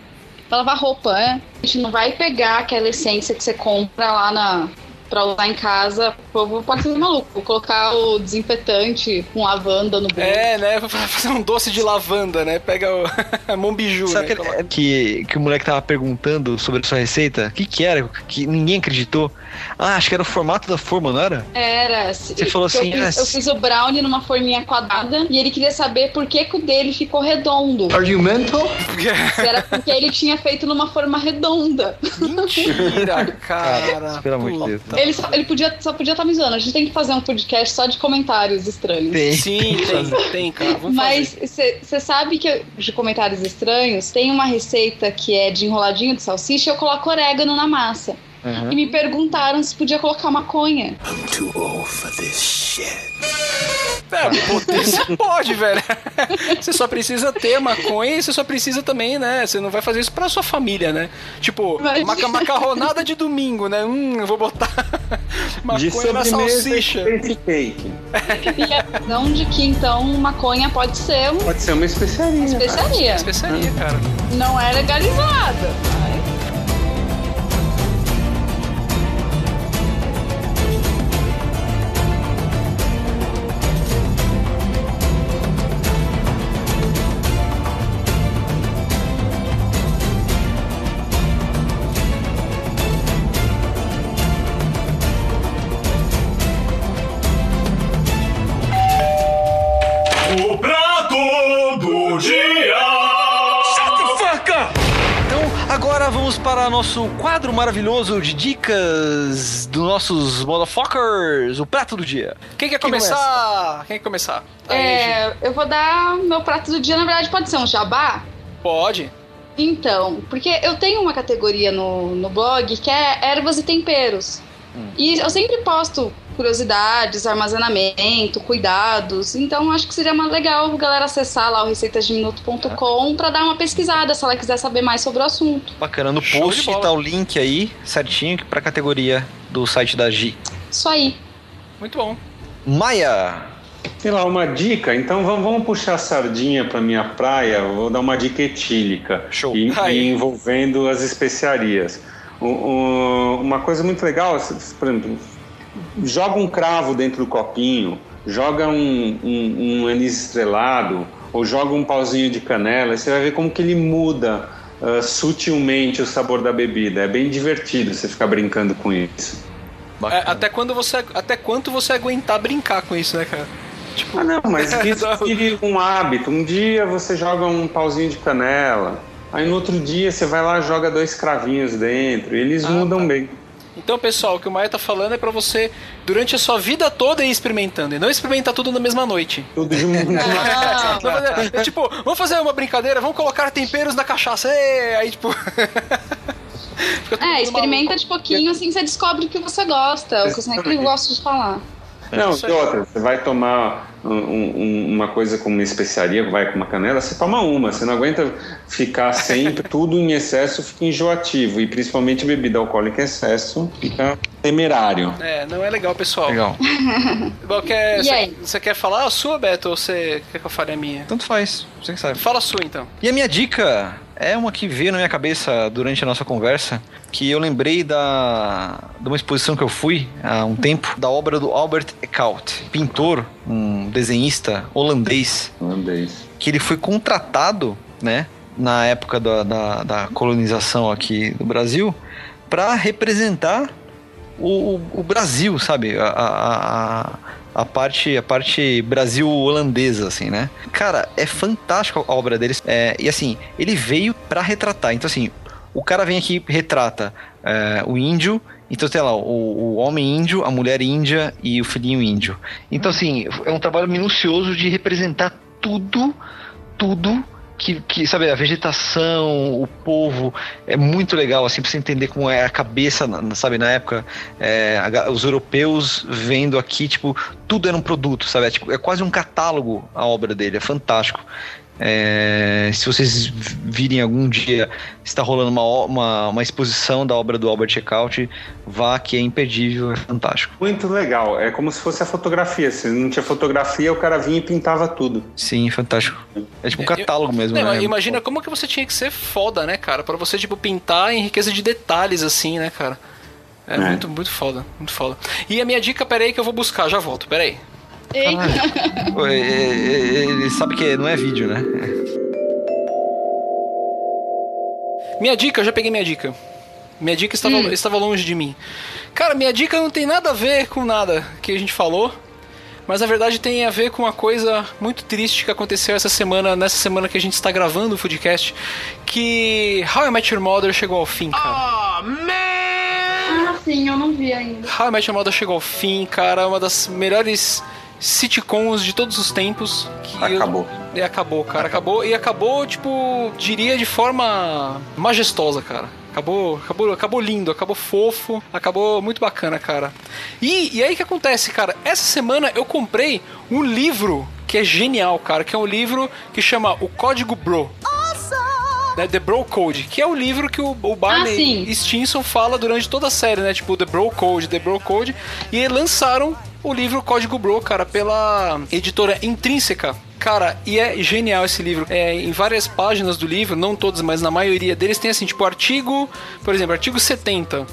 pra lavar roupa, é. A gente não vai pegar aquela essência que você compra lá na. Pra usar em casa, o povo pode ser maluco. Vou colocar o desinfetante com lavanda no bolo. É, né? Fazer um doce de lavanda, né? Pega o Mombiju, Sabe né? aquele- que, que o moleque tava perguntando sobre a sua receita? O que que era? Que ninguém acreditou. Ah, acho que era o formato da forma, não era? Era. Você falou eu assim, fiz, ah, eu fiz o brownie numa forminha quadrada e ele queria saber por que, que o dele ficou redondo. Are you mental? Se era porque ele tinha feito numa forma redonda. Mentira, cara. Pelo amor de Deus. Ele, só, ele podia, só podia estar me zoando. A gente tem que fazer um podcast só de comentários estranhos. Tem. Sim, tem, tem, cara. Vamos Mas você sabe que de comentários estranhos tem uma receita que é de enroladinho de salsicha e eu coloco orégano na massa. Uhum. E me perguntaram se podia colocar maconha. É, cara. É, poder você pode, velho. Você só precisa ter maconha e você só precisa também, né? Você não vai fazer isso pra sua família, né? Tipo, maca macarronada de domingo, né? Hum, eu vou botar De maconha na salsicha. cake. E a visão de que então maconha pode ser uma Pode ser uma especiaria. especiaria. Especiaria, cara. Não é legalizada. Para nosso quadro maravilhoso de dicas dos nossos motherfuckers, o prato do dia. Quem quer começar? Quem quer começar? Aí. É, eu vou dar meu prato do dia, na verdade pode ser um jabá. Pode. Então, porque eu tenho uma categoria no, no blog que é ervas e temperos. E eu sempre posto curiosidades, armazenamento, cuidados. Então acho que seria mais legal a galera acessar lá o receitasdeminuto.com pra dar uma pesquisada se ela quiser saber mais sobre o assunto. Bacana, no Show post tá o link aí, certinho, pra categoria do site da Gi. Isso aí. Muito bom. Maia! Sei lá, uma dica. Então vamos, vamos puxar a sardinha pra minha praia. Vou dar uma dica etílica. Show. E, e envolvendo as especiarias. O- o- uma coisa muito legal, se- por exemplo, joga um cravo dentro do copinho, joga um, um, um anis estrelado, ou joga um pauzinho de canela, e você vai ver como que ele muda ah, sutilmente o sabor da bebida. É bem divertido você ficar brincando com isso. É, até quando você. Até quanto você aguentar brincar com isso, né, cara? Tipo, Ah, não, mas isso vire um hábito. Um dia você joga um pauzinho de canela, aí no outro dia você vai lá e joga dois cravinhos dentro, e eles Ah, mudam tá. bem. Então, pessoal, o que o Maia tá falando é pra você, durante a sua vida toda, ir experimentando. E não experimentar tudo na mesma noite. Tudo de um. Ah, Não fazer- é tipo, vamos fazer uma brincadeira, vamos colocar temperos na cachaça. Ê! Aí, tipo. É, experimenta maluco. de pouquinho, assim você descobre o que você gosta. É o que eu sempre gosto de falar. Não, Isso e outra, você vai tomar um- um- uma coisa com uma especiaria, vai com uma canela, você toma uma. Você não aguenta ficar sempre, tudo em excesso fica enjoativo. E principalmente bebida alcoólica em excesso fica temerário. É, não é legal, pessoal. Legal. Bom, quer, E você, aí? você quer falar a sua, Beto, ou você quer que eu fale a minha? Tanto faz, você que sabe. Fala a sua, então. E a minha dica é uma que veio na minha cabeça durante a nossa conversa, que eu lembrei da de uma exposição que eu fui há um tempo, da obra do Albert Eckhout, pintor, um desenhista holandês, Holandês. que ele foi contratado, né, na época da, da, da colonização aqui do Brasil, para representar o, o- Brasil, sabe? A, a, a, a parte, a parte Brasil holandesa, assim, né? Cara, é fantástico a obra deles. É, e assim, ele veio para retratar. Então, assim, o cara vem aqui retrata é, o índio. Então tem lá o, o homem índio, a mulher índia e o filhinho índio. Então, assim, é um trabalho minucioso de representar tudo, tudo que, que, sabe, a vegetação, o povo, é muito legal, assim, pra você entender como é a cabeça, sabe, na época, é, os europeus vendo aqui, tipo, tudo era um produto, sabe, é, tipo, é quase um catálogo a obra dele, é fantástico. É, se vocês virem algum dia, está rolando uma, uma, uma exposição da obra do Albert Eckhout, vá que é imperdível, é fantástico. Muito legal. É como se fosse a fotografia. Se não tinha fotografia, o cara vinha e pintava tudo. Sim, fantástico. É tipo um catálogo mesmo, Não, né? Imagina como que você tinha que ser foda, né, cara? Pra você, tipo, pintar em riqueza de detalhes, assim, né, cara? É, É. muito, muito foda, muito foda. E a minha dica, peraí que eu vou buscar, já volto, peraí. Eita. Pô, Ele sabe que não é vídeo, né? Minha dica, eu já peguei minha dica. Minha dica estava, estava longe de mim. Cara, minha dica não tem nada a ver com nada que a gente falou. Mas na verdade tem a ver com uma coisa muito triste que aconteceu essa semana, nessa semana que a gente está gravando o Foodcast, que How I Met Your Mother chegou ao fim, cara. Ah, sim, eu não vi ainda. How I Met Your Mother chegou ao fim, cara, é uma das melhores sitcoms de todos os tempos. Que Acabou. E acabou, cara, acabou. E acabou, tipo, diria de forma majestosa, cara. Acabou, acabou, acabou lindo, acabou fofo, acabou muito bacana, cara. E, e aí o que acontece, cara? Essa semana eu comprei um livro que é genial, cara, que é um livro que chama O Código Bro. Né, The Bro Code, que é o livro que o, o Barney sim. Stinson fala durante toda a série, né? Tipo, The Bro Code, The Bro Code. E lançaram o livro Código Bro, cara, pela editora Intrínseca. Cara, e é genial esse livro. É, em várias páginas do livro, não todas, mas na maioria deles tem assim, tipo, artigo, por exemplo, artigo 70.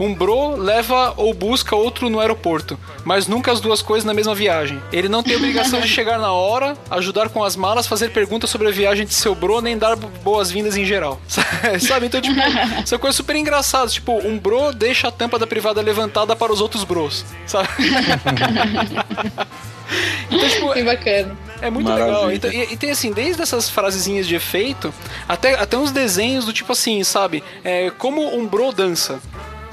Um bro leva ou busca outro no aeroporto, mas nunca as duas coisas na mesma viagem. Ele não tem obrigação de chegar na hora, ajudar com as malas, fazer perguntas sobre a viagem de seu bro, nem dar boas-vindas em geral. Sabe? Então, tipo, são coisas super engraçadas. Tipo, um bro deixa a tampa da privada levantada para os outros bros. Sabe? então, tipo, Que bacana. é muito Maravilha. legal. Então, e, e tem assim, desde essas frasezinhas de efeito, até, até uns desenhos do tipo assim, sabe? É, como um bro dança.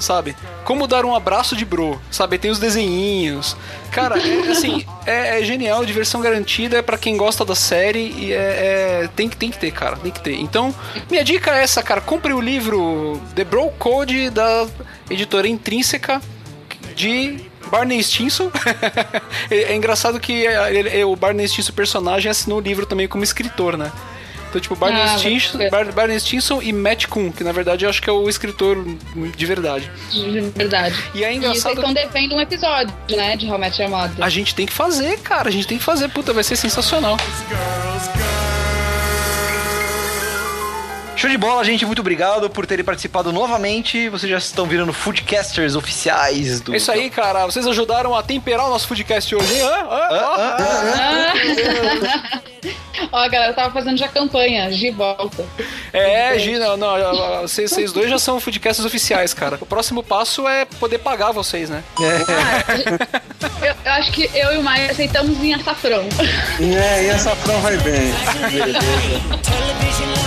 Sabe? Como dar um abraço de bro, sabe? Tem os desenhinhos. Cara, é, assim, é, é genial, diversão garantida, é pra quem gosta da série e é, é- tem, que- tem que ter, cara, tem que ter. Então, minha dica é essa, cara, compre o livro The Bro Code da editora Intrínseca de Barney Stinson. é, é engraçado que ele- o Barney Stinson, personagem, assinou o livro também como escritor, né? Então, tipo, Barney, Ah, Stinson. Bar- Barney Stinson e Matt Kuhn, que na verdade eu acho que é o escritor de verdade. De verdade. E é E engraçado vocês estão devendo um episódio, né? De How Met Your Mother. A gente tem que fazer, cara. A gente tem que fazer. Puta, vai ser sensacional. Show de bola, gente. Muito obrigado por terem participado novamente. Vocês já estão virando foodcasters oficiais do. É isso aí, cara. Vocês ajudaram a temperar o nosso podcast hoje, hein? Hã? Hã? Ó. Ó, a galera tava fazendo já campanha, de volta. É, Gina, não, não, vocês, vocês dois já são foodcasters oficiais, cara. O próximo passo é poder pagar vocês, né? Eu, eu acho que eu e o Maia aceitamos em açafrão. É, e essa prova vai bem. Beleza.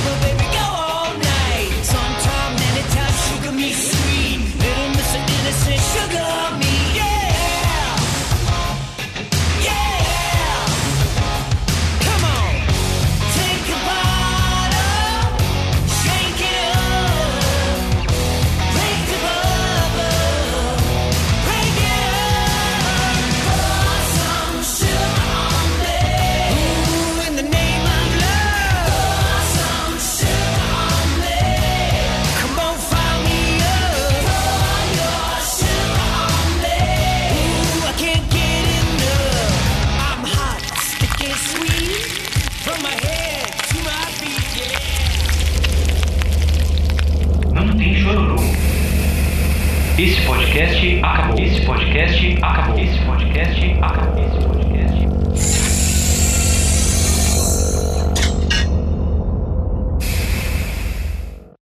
Podcast acabou. Esse podcast acabou. Esse podcast acabou.